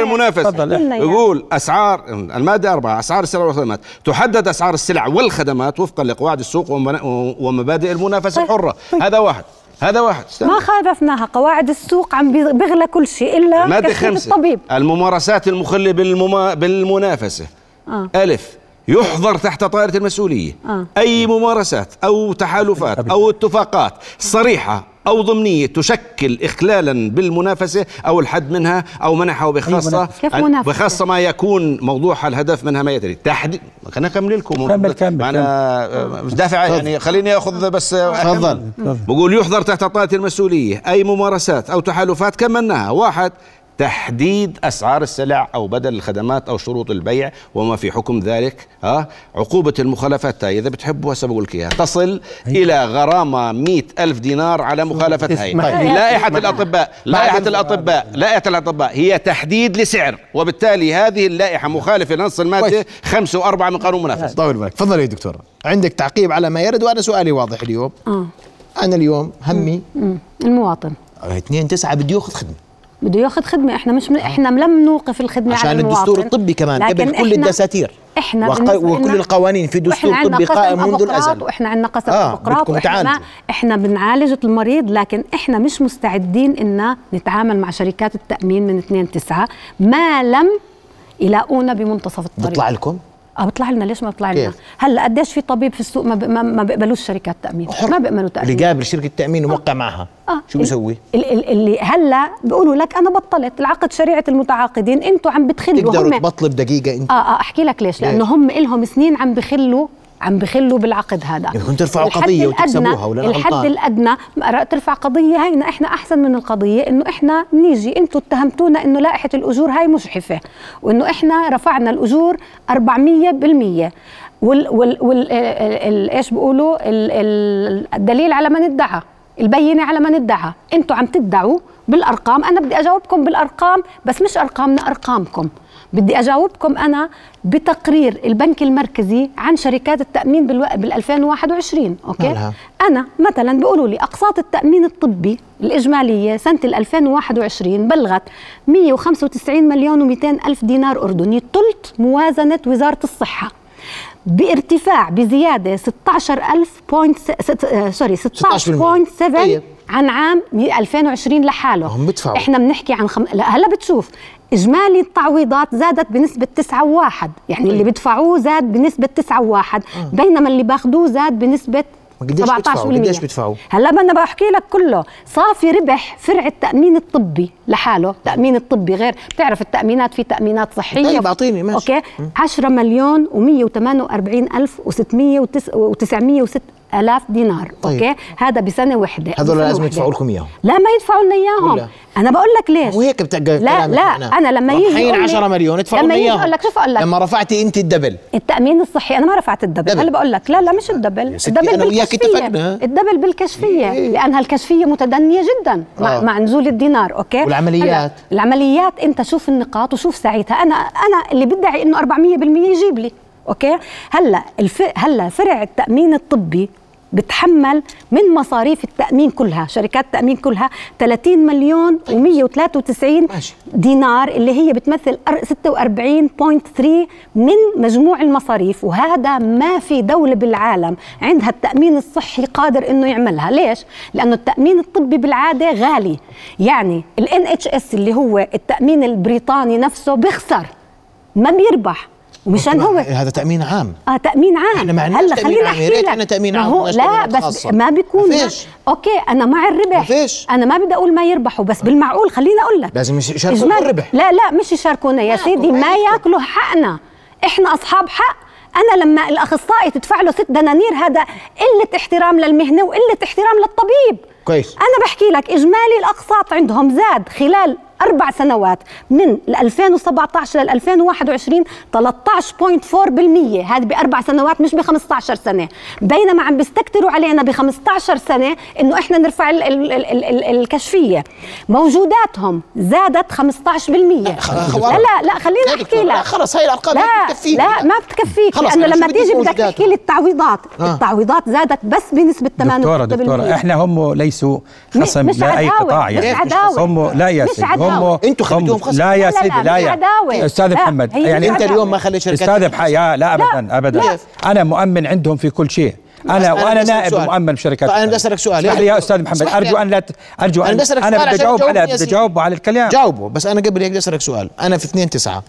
إياه. يقول أسعار المادة أربعة أسعار السلع والخدمات تحدد أسعار السلع والخدمات وفقا لقواعد السوق ومبادئ المنافسة طيب، الحرة طيب. هذا واحد هذا واحد استنى. ما خالفناها قواعد السوق عم بي- بيغلى كل شيء إلا مادة كشف خمسة الطبيب الممارسات المخلة بالمما... بالمنافسة آه. ألف يحظر تحت طائرة المسؤولية آه. أي ممارسات أو تحالفات أو اتفاقات صريحة أو ضمنية تشكل إخلالا بالمنافسة أو الحد منها أو منحه بخاصة منافسة؟ كيف منافسة؟ بخاصة ما يكون موضوعها الهدف منها ما يتري تحديد خلينا أكمل لكم. كمل، كمل، معنا آه، مش دافع يعني خليني أخذ بس تفضل. بقول يحظر تحت طائرة المسؤولية. أي ممارسات أو تحالفات كملناها؟ واحد تحديد أسعار السلع أو بدل الخدمات أو شروط البيع وما في حكم ذلك. ها؟ عقوبة المخالفات هاي إذا بتحبوا هسه بقول لك اياها تصل إلى غرامة مئة ألف دينار على مخالفة هاي. اسمح لي. لائحة الأطباء لائحة الأطباء لائحة الأطباء هي تحديد لسعر وبالتالي هذه اللائحة مخالفة لنص المادة كويس. خمسة وأربعة من قانون المنافسه طول بالك تفضل يا دكتور. عندك تعقيب على ما يرد وأنا سؤالي واضح اليوم. آه. أنا اليوم همي. مم. المواطن. اثنين تسعة بده ياخذ خدمة. بده ياخذ خدمة. إحنا مش من إحنا لم نوقف الخدمة عشان على المواطن. الدستور الطبي كمان قبل كل إحنا- الدساتير. إحنا وق- وكل القوانين في دستور طبي قائم منذ الأزل. وإحنا عندنا قسم آه، بدكم وإحنا. إحنا بنعالج المريض لكن إحنا مش مستعدين إن نتعامل مع شركات التأمين من 2 9 ما لم يلاقونا بمنتصف الطريق. بيطلع لكم؟ آه بيطلع لنا. ليش ما بيطلع لنا؟ كيف؟ هلأ قديش في طبيب في السوق ما, ب... ما, ما بيقبلوش شركات تامين ما بيقبلوا تأمين. اللي قابل شركة تامين وموقع معها. آه. شو بيسوي؟ ال- ال- اللي هلأ بيقولوا لك أنا بطلت. العقد شريعة المتعاقدين أنتم عم بتخلوا تقدروا تبطلوا بدقيقة. انت آه آه أحكي لك ليش؟ لأنه؟ هم إلهم سنين عم بخلوا عم بخلوا بالعقد هذا. يمكن ترفعوا الأدنى- وتكسبوها ولا أنا الحد؟ الادنى ترفع قضية هينا. إحنا أحسن من القضية إنه إحنا نيجي أنتم اتهمتونا إنه لائحة الاجور هاي مجحفه وإنه إحنا رفعنا الاجور 400% وال وال وال ال- ال- إيش بيقولوا ال- ال- الدليل على من ادعى البينة على من ادعى. أنتم عم تدعوا بالأرقام. أنا بدي أجاوبكم بالأرقام بس مش أرقامنا أرقامكم. بدي أجاوبكم أنا بتقرير البنك المركزي عن شركات التأمين. بال 2021 okay مالها؟ أنا مثلا بيقولوا لي أقساط التأمين الطبي الإجمالية سنة ال 2021 بلغت 195 مليون و200 ألف دينار أردني ثلث موازنة وزارة الصحة بارتفاع بزيادة 16000 point sorry 16.7 طيب. عن عام 2020 لحاله هم بدفعوا. إحنا بنحكي عن خم... لا هلا بتشوف إجمالي التعويضات زادت بنسبة 9 1 يعني اللي بدفعوه زاد بنسبة 9 1 بينما اللي باخذوه زاد بنسبة قديش بيدفعوا؟ قديش بيدفعوا؟ هلا بدنا بحكي لك كله. صافي ربح فرع التأمين الطبي لحاله. التامين الطبي غير. بتعرف التأمينات في تأمينات صحية؟ طيب، أعطيني، ماشي. okay. 10 مليون و148 ألف و906 آلاف دينار طيب. أوكي هذا بسنة وحدة هذول بسنة لازم وحدة. يدفعوا لكم إياهم لا ما يدفعوا لنا إياهم ولا؟ أنا بقول لك ليش وهيك بتلقى لا لا معناه. أنا لما يجي لي- 10 مليون ادفعوا لما لنا يجي إياهم أقول لك شوف أقول لك لما رفعتي أنت الدبل التأمين الصحي أنا ما رفعت الدبل دبل. هلا بقول لك لا لا مش الدبل ستي الدبل أنا وياك بالكشفية. الدبل بالكشفية إيه. لانها الكشفيه متدنية جدا مع, آه. مع نزول الدينار أوكي والعمليات؟ العمليات أنت شوف النقاط وشوف ساعتها أنا أنا اللي بدعي إنه 400% يجيب لي أوكي هلأ الف... هلأ فرع التأمين الطبي بتحمل من مصاريف التأمين كلها شركات التأمين كلها 30 مليون و193 ماشي. دينار اللي هي بتمثل أر- 46.3 من مجموع المصاريف وهذا ما في دولة بالعالم عندها التأمين الصحي قادر إنه يعملها ليش؟ لأنه التأمين الطبي بالعادة غالي يعني ال NHS اللي هو التأمين البريطاني نفسه بيخسر ما بيربح ومشان هو. هذا تأمين عام. آه تأمين عام. إحنا ما عندناش هلا تأمين خليني عام، يا أحكي لك. عنا تأمين ما عام هو لا بس خاصة. ما بيكون ما فيش. أوكي أنا مع الربح ما فيش. أنا ما بدي أقول ما يربحوا بس بالمعقول خليني أقول لك. لازم يشاركوا إجمالي- الربح لا لا مش يشاركونا يا سيدي. ما ياكلوا حقنا. إحنا أصحاب حق. أنا لما الأخصائي تدفع له ست دنانير هذا قلة احترام للمهنة وقلة احترام للطبيب. كويس. أنا بحكي لك إجمالي الأقساط عندهم زاد خلال أربع سنوات من 2017 لل 2021 13.4% هذه بأربع سنوات مش ب 15 سنة. بينما عم بيستكتروا علينا ب 15 سنة إنه إحنا نرفع ال ال ال ال الكشفية. موجوداتهم زادت 15% لا لا لا خليني أحكي لك. خلص هاي الأرقام لا بتكفيك لا ما بتكفيك لأنه لما تيجي بدك تحكي لي التعويضات آه. التعويضات زادت بس بنسبة 8 دكتورة دكتورة إحنا هم ليسوا خصم لأي قطاع. يعني مش عداوة. هم لا يا سيدي هم أنتوا خليتوهم خصم لا يا سيدي لا يا. أستاذ محمد يعني أنت اليوم ما خليت شركات أستاذ يا لا ابدا ابدا. أنا مؤمن عندهم في كل شيء. أنا وأنا نائب مؤمن بشركات أنا بدي أسألك سؤال. اسمح لي يا أستاذ محمد. أرجو أن لا أرجو ان أنا بدي أجاوب على بدي أجاوب على الكلام جاوبه. بس أنا قبل هيك بدي أسألك سؤال. أنا في 2 9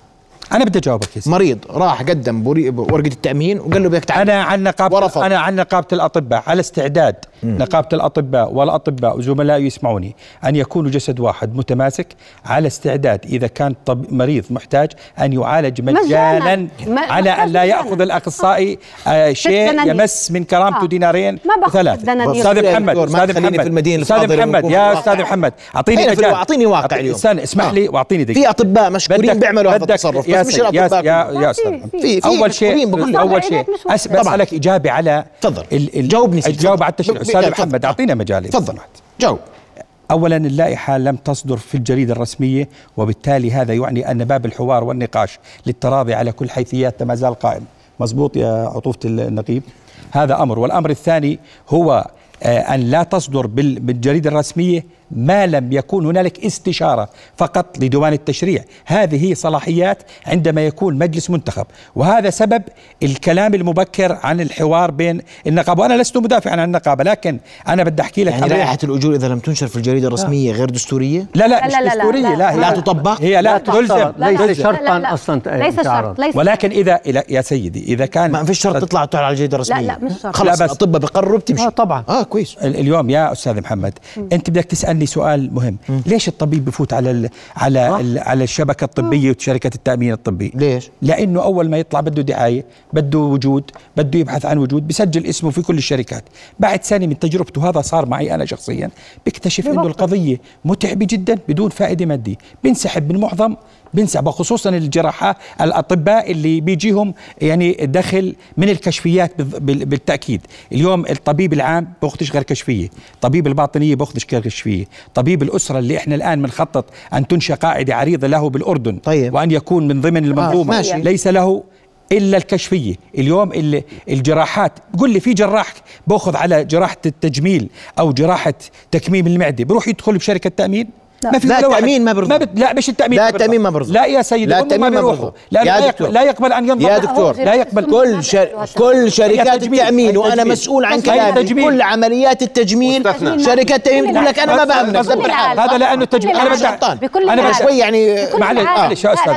أنا بدي أجاوبك مريض راح قدم ورقة التأمين وقال له بدك تعال. أنا عن نقابه ورفض. أنا عن نقابة الأطباء على استعداد مم. نقابة الأطباء والأطباء وزملائي يسمعوني أن يكونوا جسد واحد متماسك على استعداد إذا كان طب مريض محتاج أن يعالج مجانا. على أن لا يأخذ الأخصائي آه شيء يمس من كرامته آه. دينارين وثلاثة. أستاذ محمد أستاذ محمد. في المدينة أستاذ محمد يا أستاذ محمد أعطيني أعطيني واقع اليوم. اسمح لي وأعطيني دقيقة. في أطباء مشكورين بيعملوا هذا التصرف. يا مش يا يا يا أستاذ في أول شيء أول شيء بسالك إجابة على تفضل. جاوبني جاوب على التشريع أستاذ محمد أعطينا مجال تفضل. جاوب. اولا اللائحة لم تصدر في الجريدة الرسمية وبالتالي هذا يعني أن باب الحوار والنقاش للتراضي على كل حيثيات ما زال قائم. مزبوط يا عطوفة النقيب؟ هذا أمر. والأمر الثاني هو آه، أن لا تصدر بالجريدة الرسمية ما لم يكون هنالك استشاره فقط لديوان التشريع، هذه هي صلاحيات عندما يكون مجلس منتخب، وهذا سبب الكلام المبكر عن الحوار بين النقابه، وأنا لست مدافعا عن النقابه، لكن أنا بدي احكي لك يعني لائحه الاجور اذا لم تنشر في الجريده الرسميه غير دستوريه؟ لا لا, لا مش لا دستوريه لا, لا, لا, لا تطبق؟ هي لا تلزم ليس شرطا أصلا ليس شرط ولكن اذا يا سيدي اذا كان ما فيش شرط تطلع تعال على الجريده الرسميه لا لا مش شرط خلاص الاطباء بقرروا بتمشي آه طبعا آه كويس اليوم يا أستاذ محمد انت بدك تسالني سألني سؤال مهم. م. ليش الطبيب بفوت على ال على ال على الشبكة الطبية وشركة التأمين الطبي؟ ليش؟ لأنه أول ما يطلع بده دعاية بده وجود بده يبحث عن وجود بسجل اسمه في كل الشركات. بعد سنة من تجربته هذا صار معي أنا شخصيا. بيكتشف إنه القضية متعبة جدا بدون فائدة مادية. بينسحب من معظم بنسب خصوصا الجراحة الأطباء اللي بيجيهم يعني دخل من الكشفيات بالتأكيد. اليوم الطبيب العام بأخذش غير كشفية طبيب الباطنية بأخذش غير كشفية طبيب الأسرة اللي إحنا الآن بنخطط أن تنشأ قاعدة عريضة له بالأردن طيب. وأن يكون من ضمن المنظومة آه ليس له إلا الكشفية. اليوم الجراحات قل لي في جراح باخذ على جراحة التجميل أو جراحة تكميم المعدة بروح يدخل بشركة تأمين؟ لا. ما في لا التأمين ما برضى ما بت... لا مش التأمين لا التأمين ما برضى لا يا سيدي لا التأمين ما برضى لا, لا, يقبل لا يقبل أن ينضم يا دكتور. لا يقبل. كل شر... كل شركات التأمين. وأنا مسؤول عن كلامي كل عمليات التجميل شركات التأمين بتقول لك أنا ما بأمنك. هذا لأنه التجميل أنا بدي أنا شوي يعني معلش يا أستاذ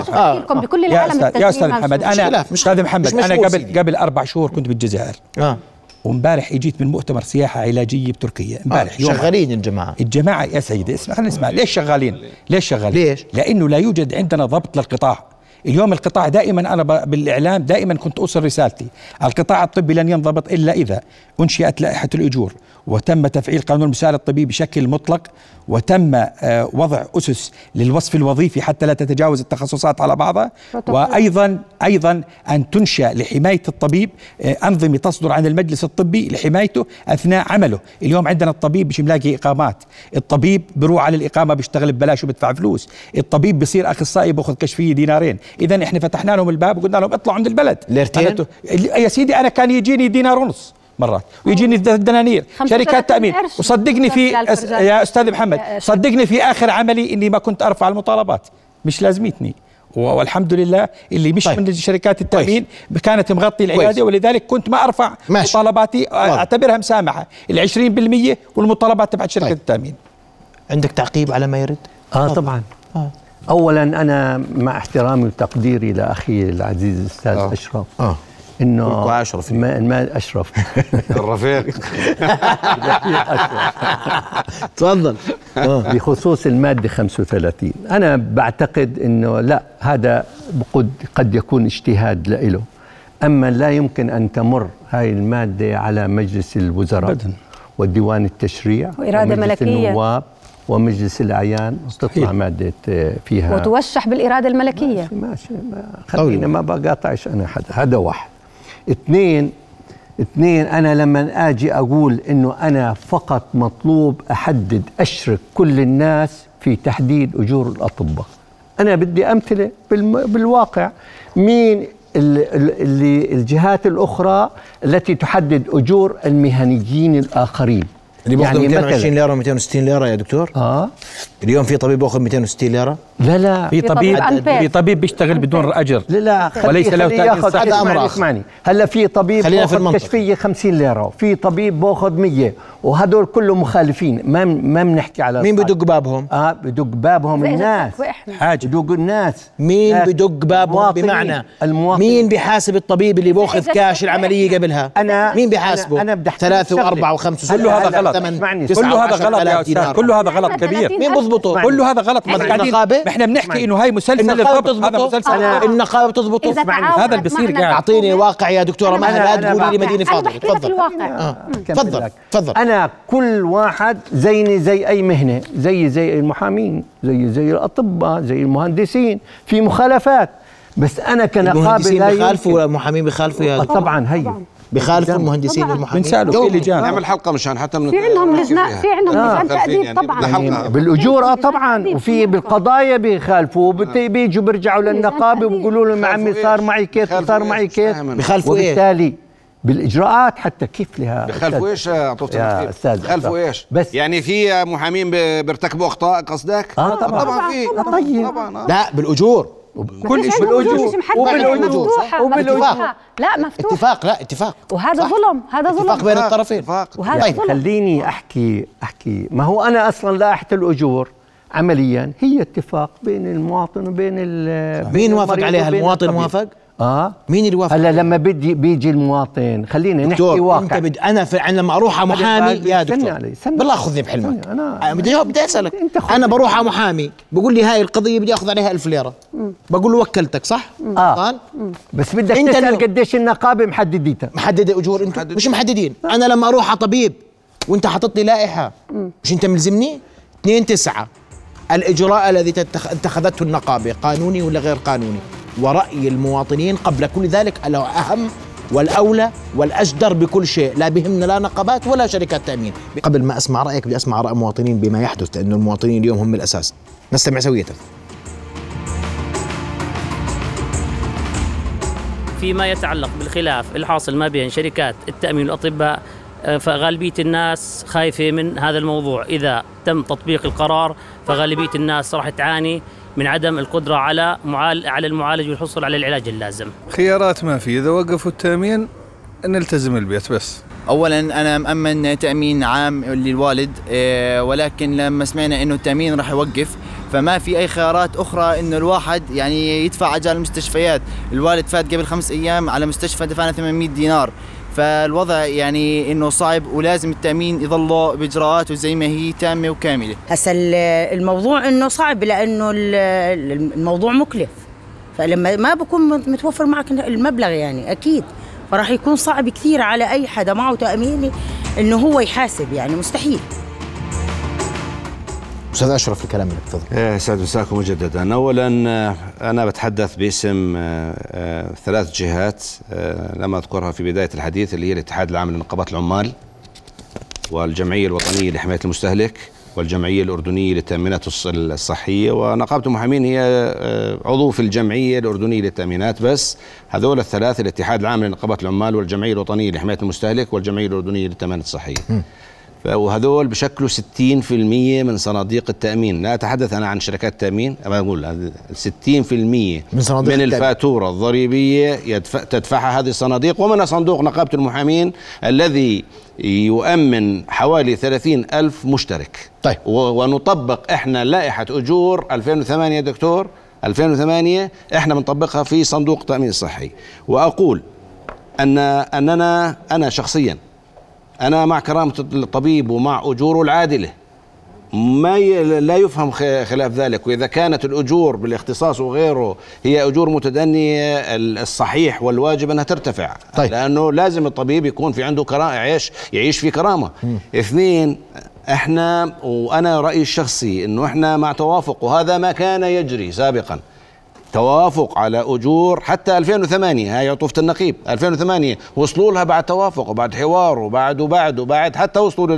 بكل العالم يا أستاذ محمد. أنا أستاذ محمد أنا قبل قبل أربع شهور كنت بالجزائر. آه. وامبارح اجيت من مؤتمر سياحة علاجية بتركيا. امبارح آه شغالين الجماعة. الجماعة يا سيدي اسمع خلينا نسمع. ليش شغالين؟ ليش شغالين؟ ليش؟ لأنه لا يوجد عندنا ضبط للقطاع. اليوم القطاع دائما أنا بالإعلام دائما كنت اوصل رسالتي. القطاع الطبي لن ينضبط إلا إذا أنشئت لائحة الأجور. وتم تفعيل قانون المساعدة الطبي بشكل مطلق وتم آه، وضع أسس للوصف الوظيفي حتى لا تتجاوز التخصصات على بعضها. وأيضا أيضا أن تنشأ لحماية الطبيب آه، أنظمة تصدر عن المجلس الطبي لحمايته أثناء عمله. اليوم عندنا الطبيب مش ملاقي إقامات. الطبيب بروح على الإقامة بيشتغل ببلاش وبدفع فلوس. الطبيب بصير أخصائي بأخذ كشفية دينارين. إذا إحنا فتحنا لهم الباب وقلنا لهم اطلعوا عند البلد يا سيدي أنا كان يجيني دينار ونص مرات ويجيني الدنانير شركات تأمين وصدقني في يا أستاذ محمد صدقني في آخر عملي إني ما كنت أرفع المطالبات مش لازمتني والحمد لله اللي مش طيب. من شركات التأمين كويس. كانت مغطي العيادة كويس. ولذلك كنت ما أرفع ماشي. مطالباتي أعتبرها مسامحة ال 20% والمطالبات تبعت شركة طيب. التأمين عندك تعقيب على ما يرد؟ آه طبعا آه. اولا أنا مع احترامي وتقديري لاخي العزيز الأستاذ آه. أشرف. آه. إنه أشرف. المال أشرف. الرفيق. تفضل. بخصوص المادة 35 أنا بعتقد إنه لا هذا قد قد يكون اجتهاد له أما لا يمكن أن تمر هاي المادة على مجلس الوزراء أبداً. وديوان التشريع وإرادة ملكية. النواب. ومجلس الأعيان تطلع مادة آه، فيها وتوشح بالإرادة الملكية. ماشي, ماشي. ما خلينا ما بقاطعش أنا حدا هذا واحد. اثنين اثنين أنا لما آجي أقول إنه أنا فقط مطلوب أحدد أشرك كل الناس في تحديد أجور الأطباء. أنا بدي أمثلة بالواقع. مين اللي الجهات الأخرى التي تحدد أجور المهنيين الآخرين؟ اللي بياخذ يعني 220 ليرة و260 ليرة يا دكتور؟ آه. اليوم في طبيب بياخذ 260 ليرة؟ لا لا. في طبيب في طبيب بيشتغل بدون أجر. لا لا وليس له ياخذ هذا أمر إسمعني. هلا في طبيب بياخذ كشفيه 50 ليرة في طبيب باخذ 100 وهدول كلهم مخالفين. ما ما بنحكي على مين بدق بابهم؟ آه بدق بابهم الناس. حاجة. بدق الناس. مين بدق بابهم بمعنى؟ المواطن مين بيحاسب الطبيب اللي باخذ كاش العملية قبلها؟ أنا مين بيحاسبه؟ أنا بدي ثلاثة وأربعة وخمسة كله هذا غلط كله هذا غلط يا أستاذ. كله هذا غلط كبير. مين بضبطه. كله هذا غلط ما النقابة إحنا بنحكي إنه هاي مسلسل النقابة هذا مسلسل النقابة تضبطه هذا اللي بصير قاعد. أعطيني واقع يا دكتورة ما لا تقولي لي مدينة فاضلة تفضل. تفضل. تفضل. أنا كل واحد زيني زي أي مهنة. زي زي المحامين. زي زي الأطباء. زي المهندسين. في مخالفات. بس أنا كنقابة المهندسين بخالفوا ولا المحامين بخالفوا يا طبعا هي بخالفوا المهندسين والمحامين. بنسالوا في لجان. نعمل حلقة مشان حتى من في عندهم لجنه في عندهم لجان تاديب يعني طبعا. يعني بالأجور آه طبعا. وفي بالقضايا بيخالفوا. بيجوا بيرجعوا للنقابة وبيقولوا لهم عمي صار معي كيف صار معي كيف بخالفوا إيه وبالتالي بالإجراءات حتى كيف لها؟ بخالفوا إيش؟ يا أستاذ بخالفوا إيش؟ بس يعني في محامين بيرتكبوا أخطاء قصدك؟ آه طبعا. طبعا. في. طيب. طبعا لا بالأجور. كل شيء بالاجور وبالاجور وبالاجور لا مفتوح اتفاق. لا اتفاق. وهذا ظلم. هذا ظلم. اتفاق بين الطرفين. وهذا طيب ظلم. خليني أحكي أحكي. ما هو أنا أصلا لائحه الأجور عمليا. هي اتفاق بين المواطن وبين مين وافق عليها؟ المواطن وافق آه؟ مين اللي وافق؟ هلا لما بدي بيجي المواطن خلينا نحكي واقع. انت بد... أنا في... أنا لما أروح على محامي يا دكتور. علي. بالله خذني بحلمك. أنا بدي بدي أسألك. أنا بروح على محامي بقول لي هاي القضية بدي أخذ عليها ألف ليرة. بقول له وكلتك صح؟ آه قال؟ بس بدك أنت تسأل قديش النقابة محددتها محددة أجور انت محدد. مش محددين. أنا لما أروح على طبيب وأنت حاطط لي لائحة مش أنت ملزمني؟ 2 9 الإجراء الذي اتخذته النقابة قانوني ولا غير قانوني؟ ورأي المواطنين قبل كل ذلك الأهم والأولى والأجدر بكل شيء. لا بهمنا لا نقابات ولا شركات تأمين. قبل ما أسمع رأيك بدي أسمع رأي المواطنين بما يحدث لأن المواطنين اليوم هم الأساس. نستمع سوية. فيما يتعلق بالخلاف الحاصل ما بين شركات التأمين والأطباء فغالبية الناس خايفة من هذا الموضوع. إذا تم تطبيق القرار فغالبية الناس راح تعاني من عدم القدرة على معال على المعالج والحصول على العلاج اللازم. خيارات ما في. إذا وقفوا التأمين نلتزم البيت بس. اولا أنا مأمن تأمين عام للوالد إيه، ولكن لما سمعنا إنه التأمين راح يوقف فما في أي خيارات أخرى إنه الواحد يعني يدفع اجال المستشفيات. الوالد فات قبل خمس أيام على مستشفى دفعنا 800 دينار. فالوضع يعني إنه صعب ولازم التأمين يظل بإجراءاته زي ما هي تامة وكاملة. هسا الموضوع إنه صعب لأنه الموضوع مكلف. فلما ما بكون متوفر معك المبلغ يعني أكيد. فراح يكون صعب كثير على أي حدا معه تامين إنه هو يحاسب يعني مستحيل. أستاذ أشرف الكلام لك تفضل إيه، سعد مساكم مجددا. اولا آه، أنا بتحدث باسم آه، آه، ثلاث جهات لم أذكرها في بداية الحديث اللي هي الاتحاد العام لنقابات العمال والجمعية الوطنية لحماية المستهلك والجمعية الأردنية للتأمينات الصحية ونقابة المحامين هي عضو في الجمعية الأردنية للتأمينات بس. هذول الثلاثة الاتحاد العام لنقابات العمال والجمعية الوطنية لحماية المستهلك والجمعية الأردنية للتأمينات الصحية. وهذول بشكلوا 60% من صناديق التأمين. لا أتحدث أنا عن شركات التأمين أنا أقول 60% من, صناديق من الفاتورة الضريبية يدفع تدفعها هذه الصناديق ومن صندوق نقابة المحامين الذي يؤمن حوالي 30 ألف مشترك. طيب. ونطبق إحنا لائحة أجور 2008 دكتور 2008 إحنا بنطبقها في صندوق التأمين الصحي وأقول أن أننا أنا شخصيا أنا مع كرامة الطبيب ومع أجوره العادلة. ما ي... لا يفهم خلاف ذلك. وإذا كانت الأجور بالاختصاص وغيره هي أجور متدنية الصحيح والواجب أنها ترتفع. طيب. لأنه لازم الطبيب يكون في عنده كرامة يعيش يعيش في كرامة. م. اثنين إحنا وأنا رأيي الشخصي إنه إحنا مع توافق وهذا ما كان يجري سابقا. توافق على أجور حتى 2008 هاي عطوفة النقيب. 2008 وصلوا لها بعد توافق وبعد حوار وبعد وبعد وبعد حتى وصلوا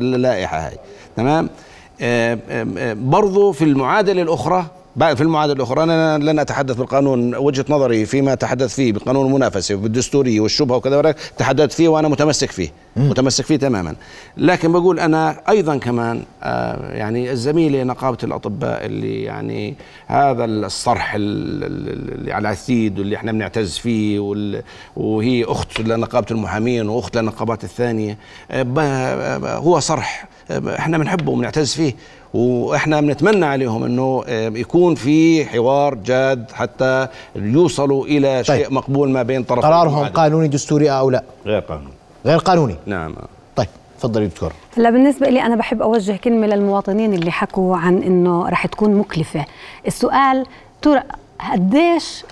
للائحة هاي. تمام؟ آه، آه، آه، برضو في المعادلة الأخرى في المعادله الأخرى أنا لن أتحدث بالقانون وجهة نظري فيما تحدث فيه بقانون المنافسه وبالدستوريه والشبهة وكذا تحدثت فيه وأنا متمسك فيه متمسك فيه تماما. لكن بقول أنا أيضا كمان آه يعني الزميله نقابة الأطباء اللي يعني هذا الصرح اللي على الثيد واللي إحنا بنعتز فيه وهي أخت لنقابة المحامين وأخت للنقابات الثانية آه هو صرح آه، إحنا بنحبه وبنعتز فيه. وإحنا بنتمنى عليهم انه يكون في حوار جاد حتى يوصلوا إلى طيب. شيء مقبول ما بين طرفين قرارهم قانوني دستوري أو لا؟ غير قانوني. غير قانوني؟ نعم. طيب تفضلي دكتور. هلا بالنسبة لي أنا بحب أوجه كلمة للمواطنين اللي حكوا عن إنه رح تكون مكلفة. السؤال ترى قديش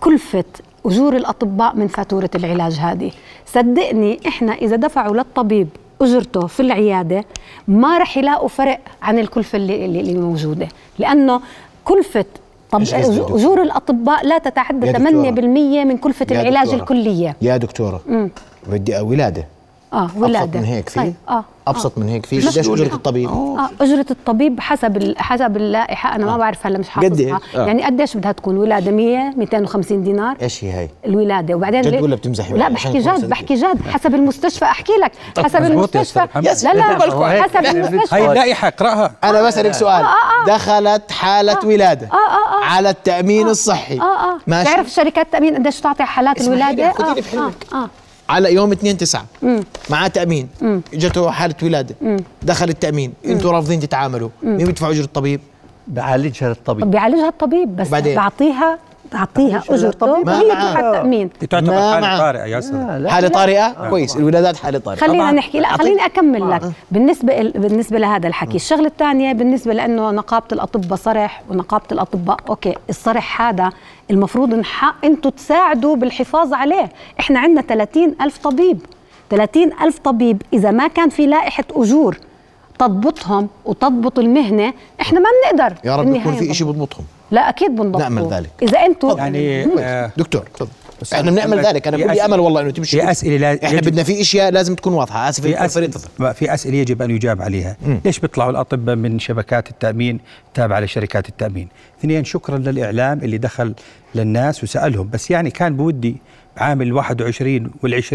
كلفه أجور الأطباء من فاتورة العلاج هذه؟ صدقني إحنا إذا دفعوا للطبيب أجرته في العيادة ما رح يلاقوا فرق عن الكلفة اللي اللي موجودة. لأنه كلفة طب أجور الأطباء لا تتعدى 8% من كلفة العلاج دكتورة. الكلية. يا دكتورة. بدي ولادة. آه ولاده ابسط من هيك في طيب. آه. ابسط آه. من هيك في قديش اجره الطبيب آه اجره الطبيب حسب حسب اللائحه أنا آه. ما بعرف هلا مش حافظها آه. يعني قديش بدها تكون ولاده 100 250 دينار إيش هي هي الولاده وبعدين جد ولا بتمزحي لا بحكي جد بحكي جد حسب المستشفى احكي لك حسب المستشفى لا لا حسب المستشفى هي اللائحه اقراها أنا بسالك سؤال آه آه. دخلت حاله آه. ولاده آه آه آه. على التامين آه. الصحي آه آه ماشي تعرف شركات التامين قديش تعطي حالات الولاده آه. آه. على يوم 2 9 معاه تأمين. اجته حالة ولادة. مم. دخل التأمين. أنتم رافضين تتعاملوا. مين بيدفع اجره الطبيب؟ بيعالجها الطبيب. بيعالجها الطبيب بس بعدين. بعطيها تعطيها اجرته وهي تروح التامين تعتبر حالة طارئة يا أستاذ حالة طارئة؟ آه. كويس. الولادات حالة طارئة. خلينا نحكي. لا خليني أكمل لك. آه. بالنسبة بالنسبة لهذا الحكي. الشغلة الثانية بالنسبة لأنه نقابة الأطباء صرح ونقابة الأطباء أوكي الصرح هذا المفروض أنتم تساعدوا بالحفاظ عليه. إحنا عندنا 30 ألف طبيب. 30 ألف طبيب إذا ما كان في لائحة أجور تضبطهم وتضبط المهنة إحنا ما بنقدر يا رب يكون في شيء بضبطهم. لا أكيد بنضبطه. نأمل ذلك. إذا أنتم يعني آه دكتور تفضل. بس إحنا بنعمل ذلك. أنا بدي أمل والله إنه تمشي في أسئلة لا إحنا بدنا في أشياء لازم تكون واضحة. آسف في أسئلة في أسئلة يجب أن يجاب عليها. م. ليش بيطلعوا الأطباء من شبكات التأمين تابعة لشركات التأمين؟ اثنين شكرا للإعلام اللي دخل للناس وسألهم. بس يعني كان بودي عام ال 21 وال20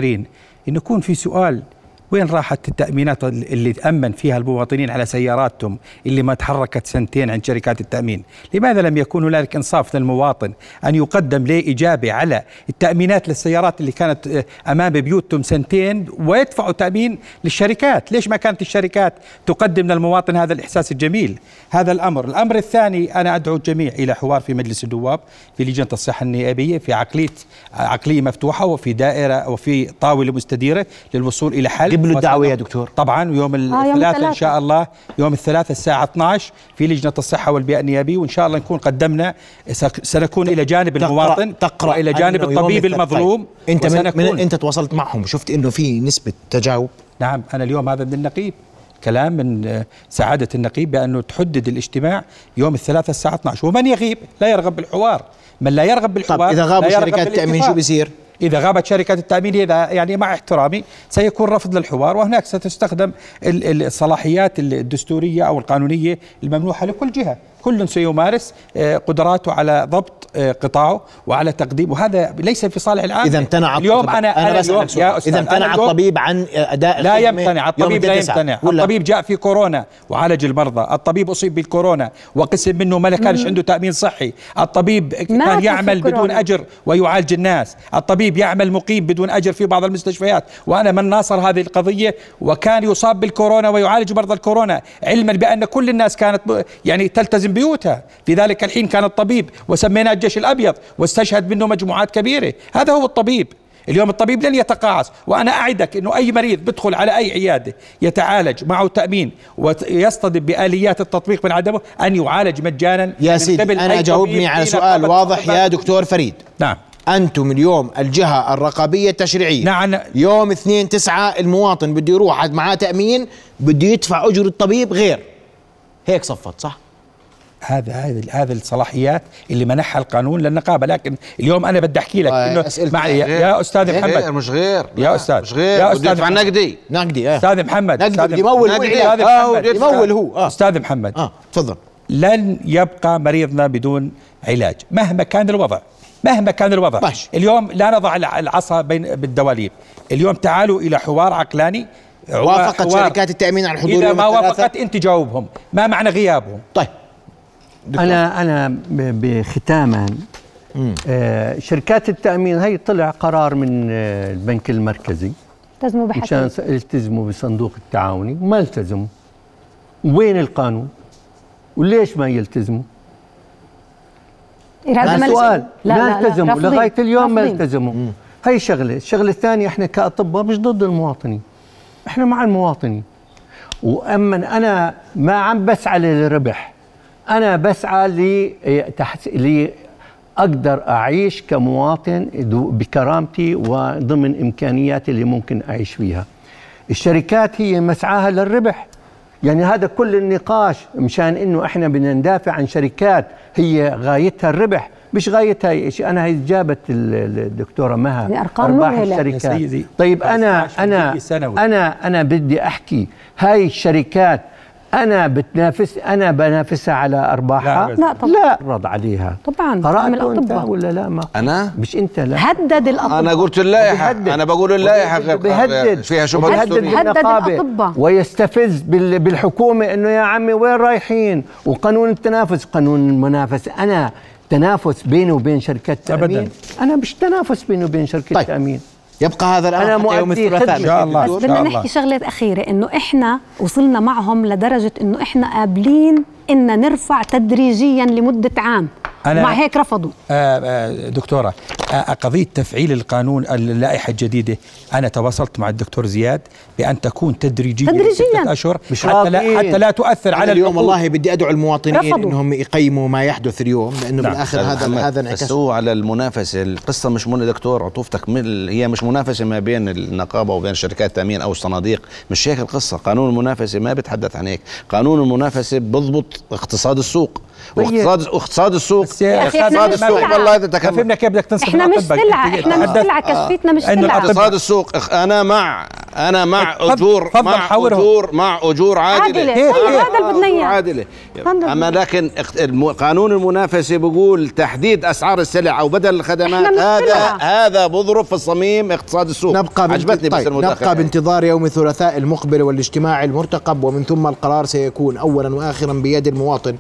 انه يكون في سؤال وين راحت التأمينات اللي تأمن فيها المواطنين على سياراتهم اللي ما تحركت سنتين عند شركات التأمين؟ لماذا لم يكون هنالك إنصاف للمواطن أن يقدم له إجابة على التأمينات للسيارات اللي كانت أمام بيوتهم سنتين ويدفعوا تأمين للشركات؟ ليش ما كانت الشركات تقدم للمواطن هذا الإحساس الجميل؟ هذا الأمر. الأمر الثاني أنا أدعو الجميع إلى حوار في مجلس النواب في لجنة الصحة النيابية في عقلية عقلية مفتوحة وفي دائرة وفي طاولة مستديرة للوصول إلى حل. قبلوا الدعوة يا دكتور؟ طبعا يوم آه الثلاثاء إن شاء الله يوم الثلاثاء الساعة 12 في لجنة الصحة والبيئة النيابية وإن شاء الله نكون قدمنا سنكون إلى جانب تقرأ المواطن تقرأ إلى جانب الطبيب المظلوم أنت من, من أنت تواصلت معهم وشفت إنه في نسبة تجاوب. نعم أنا اليوم هذا من النقيب. كلام من آه، سعادة النقيب بأنه تحدد الاجتماع يوم الثلاثاء الساعة 12 ومن يغيب؟ لا يرغب بالحوار. من لا يرغب بالحوار طب إذا غابوا شركات التأمين شو بيصير؟ إذا غابت شركة التأمين إذا يعني مع احترامي سيكون رفض للحوار وهناك ستستخدم الصلاحيات الدستورية أو القانونية الممنوحة لكل جهة. كل سيمارس آه، قدراته على ضبط آه، قطاعه وعلى تقديم وهذا ليس في صالح العام إذا امتنع اليوم أنا أنا, أنا اليوم يا إذا امتنع الطبيب عن أداء لا يمتنع الطبيب لا يمتنع. الطبيب جاء في كورونا وعالج المرضى. الطبيب أصيب بالكورونا وقسم منه ما كانش عنده تأمين صحي. الطبيب كان يعمل بدون أجر ويعالج الناس. الطبيب يعمل مقيم بدون أجر في بعض المستشفيات. وأنا من ناصر هذه القضية وكان يصاب بالكورونا ويعالج مرضى الكورونا. علما بأن كل الناس كانت يعني تلتزم بيوتها. في ذلك الحين كان الطبيب وسميناه الجيش الأبيض واستشهد منه مجموعات كبيرة. هذا هو الطبيب. اليوم الطبيب لن يتقاعس. وأنا أعدك إنه أي مريض بدخل على أي عيادة يتعالج معه تأمين ويصطدم بآليات التطبيق من عدمه أن يعالج مجانا يا سيدي أنا جاوبني على سؤال واضح يا دكتور فريد. نعم. أنتم اليوم الجهة الرقابية التشريعية. نعم يوم 2 9 المواطن بده يروح معاه تأمين بده يدفع اجره الطبيب غير. هيك صفت صح؟ هذا هذا هذا الصلاحيات اللي منحها القانون للنقابة. لكن اليوم أنا بدي أحكي لك آه، إنه معي يا, غير. يا أستاذ غير محمد. مش غير. يا لا، أستاذ. مش غير. يا أستاذ محمد. نقدي. نقدي آه. أستاذ محمد نقدي يمول هو. آه بده يمول هو. آه. أستاذ محمد آه تفضل. لن يبقى مريضنا بدون علاج مهما كان الوضع. مهما كان الوضع. ماشي. اليوم لا نضع الع- العصا بين بالدواليب. اليوم تعالوا إلى حوار عقلاني. وافقت حوار. شركات التأمين على الحضور إذا ما؟ وافقت أنت جاوبهم. ما معنى غيابهم؟ طيب. أنا أنا ب- بختاما. آه شركات التأمين هي طلع قرار من آه البنك المركزي. التزموا مشان بحث س- يلتزموا بصندوق التعاوني. وما التزموا. وين القانون؟ وليش ما يلتزموا؟ إرادة هذا ملك- سؤال. لا ما لا لا التزموا. لغاية اليوم ما. التزموا. هي شغلة. الشغلة الثانية إحنا كأطباء مش ضد المواطنين. إحنا مع المواطنين. وأما أنا ما عم بسعى للربح. أنا بسعى. لي أقدر أعيش كمواطن بكرامتي وضمن إمكانياتي اللي ممكن أعيش فيها الشركات هي مسعاها للربح يعني هذا كل النقاش مشان إنه إحنا بدنا ندافع عن شركات هي غايتها الربح مش غايتها شيء أنا هي جابت ال- ال- الدكتورة مها يعني أرقام أرباح مذهلة. الشركات يا سيدي، طيب أنا 15 أنا. أنا أنا بدي أحكي هاي الشركات أنا بتنافس أنا بنافسها على أرباحها؟ لا، لا طبعا. لا. رد عليها. طبعا أنت أطباء. ولا لا؟ ما أنا؟ مش أنت لا. هدد الأطباء. أنا قلت اللائحة. أنا بقول اللائحة غير بيهدد. فيها شبهة بيهدد. هدد الأطباء. ويستفز بال- بالحكومة إنه يا عمي وين رايحين؟ وقانون التنافس قانون المنافسة. أنا تنافس بيني وبين شركات تأمين. أبداً. أنا مش تنافس بيني وبين شركة طيب. تأمين. يبقى هذا الأمر أنا حتى يوم الثلاثاء. إن شاء الله. بس إن بدنا نحكي الله. شغلة أخيرة إنه إحنا وصلنا معهم لدرجة إنه إحنا قابلين إن نرفع تدريجيا لمدة عام أنا- مع هيك رفضوا آه، آه، دكتورة آه، قضية تفعيل القانون اللائحة الجديدة أنا تواصلت مع الدكتور زياد بأن تكون تدريجية تدريجياً. أشهر مش حتى لا. حتى لا تؤثر على اليوم. والله بدي أدعو المواطنين رفضوا. إنهم يقيموا ما يحدث اليوم لأنه نعم. بالآخر هذا محمد، هذا بس انعكاس هو على المنافسة القصة مش من دكتور عطوفتك من هي مش منافسة ما بين النقابة وبين شركات التامين أو الصناديق مش هيك القصة قانون المنافسة ما بيتحدث عن هيك قانون المنافسة بضبط اقتصاد السوق طيب. واقتصاد اقتصاد السوق بس يا اقتصاد مش السوق. والله إذا ما تكلم فهمنا كيف بدك تنصف إحنا مش أنت إحنا مش سلعة كشفيتنا مش الأطباء- اقتصاد السوق أنا مع أنا مع أجور مع. أجور مع أجور عادلة. طيب،. هذا اللي بدنا إياه. عادلة. أما لكن قانون المنافسة بيقول تحديد أسعار السلع أو بدل الخدمات. هذا. هذا بضرب في الصميم اقتصاد السوق. نبقى عجبتني بس طيب المداخلة نبقى بانتظار يوم الثلاثاء المقبل والاجتماع المرتقب ومن ثم القرار سيكون اولا واخرا بيد المواطن.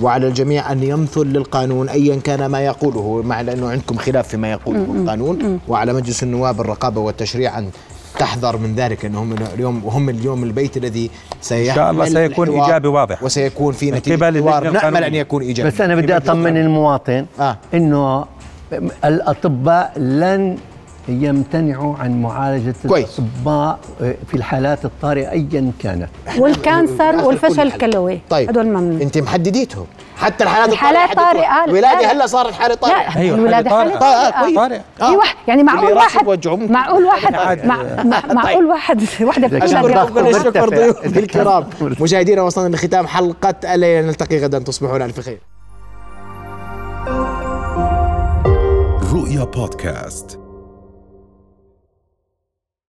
وعلى الجميع أن يمثل للقانون ايا كان ما يقوله مع لأنه عندكم خلاف فيما يقوله القانون وعلى مجلس النواب الرقابة والتشريع أن تحذر من ذلك انهم اليوم هم اليوم البيت الذي سيحمل إن شاء الله سيكون الحوار إيجابي واضح. وسيكون في نتيجة نأمل. أن يكون إيجابي بس أنا بدي أطمن المواطن آه. إنه الأطباء لن يمتنعوا عن معالجة كويس. الأطباء في الحالات الطارئة ايا كانت وال cancer والفشل كل. الكلوي طيب هدول ممنوع أنت محدديتهم حتى الحالات الحالات الطارئة طارئة. لا. هلأ صارت حالة طارئة لا أيوة، الولادة حالة حالة طارئة. آه، كويس. طارئ. آه. في واحد يعني معقول واحد ممكن. معقول واحد معقول واحد أشكركم ضغطه ونشكر مرتفع. ضيوفي الكرام مشاهدينا وصلنا لختام حلقة الليلة نلتقي غدا تصبحون ألف خير رؤيا بودكاست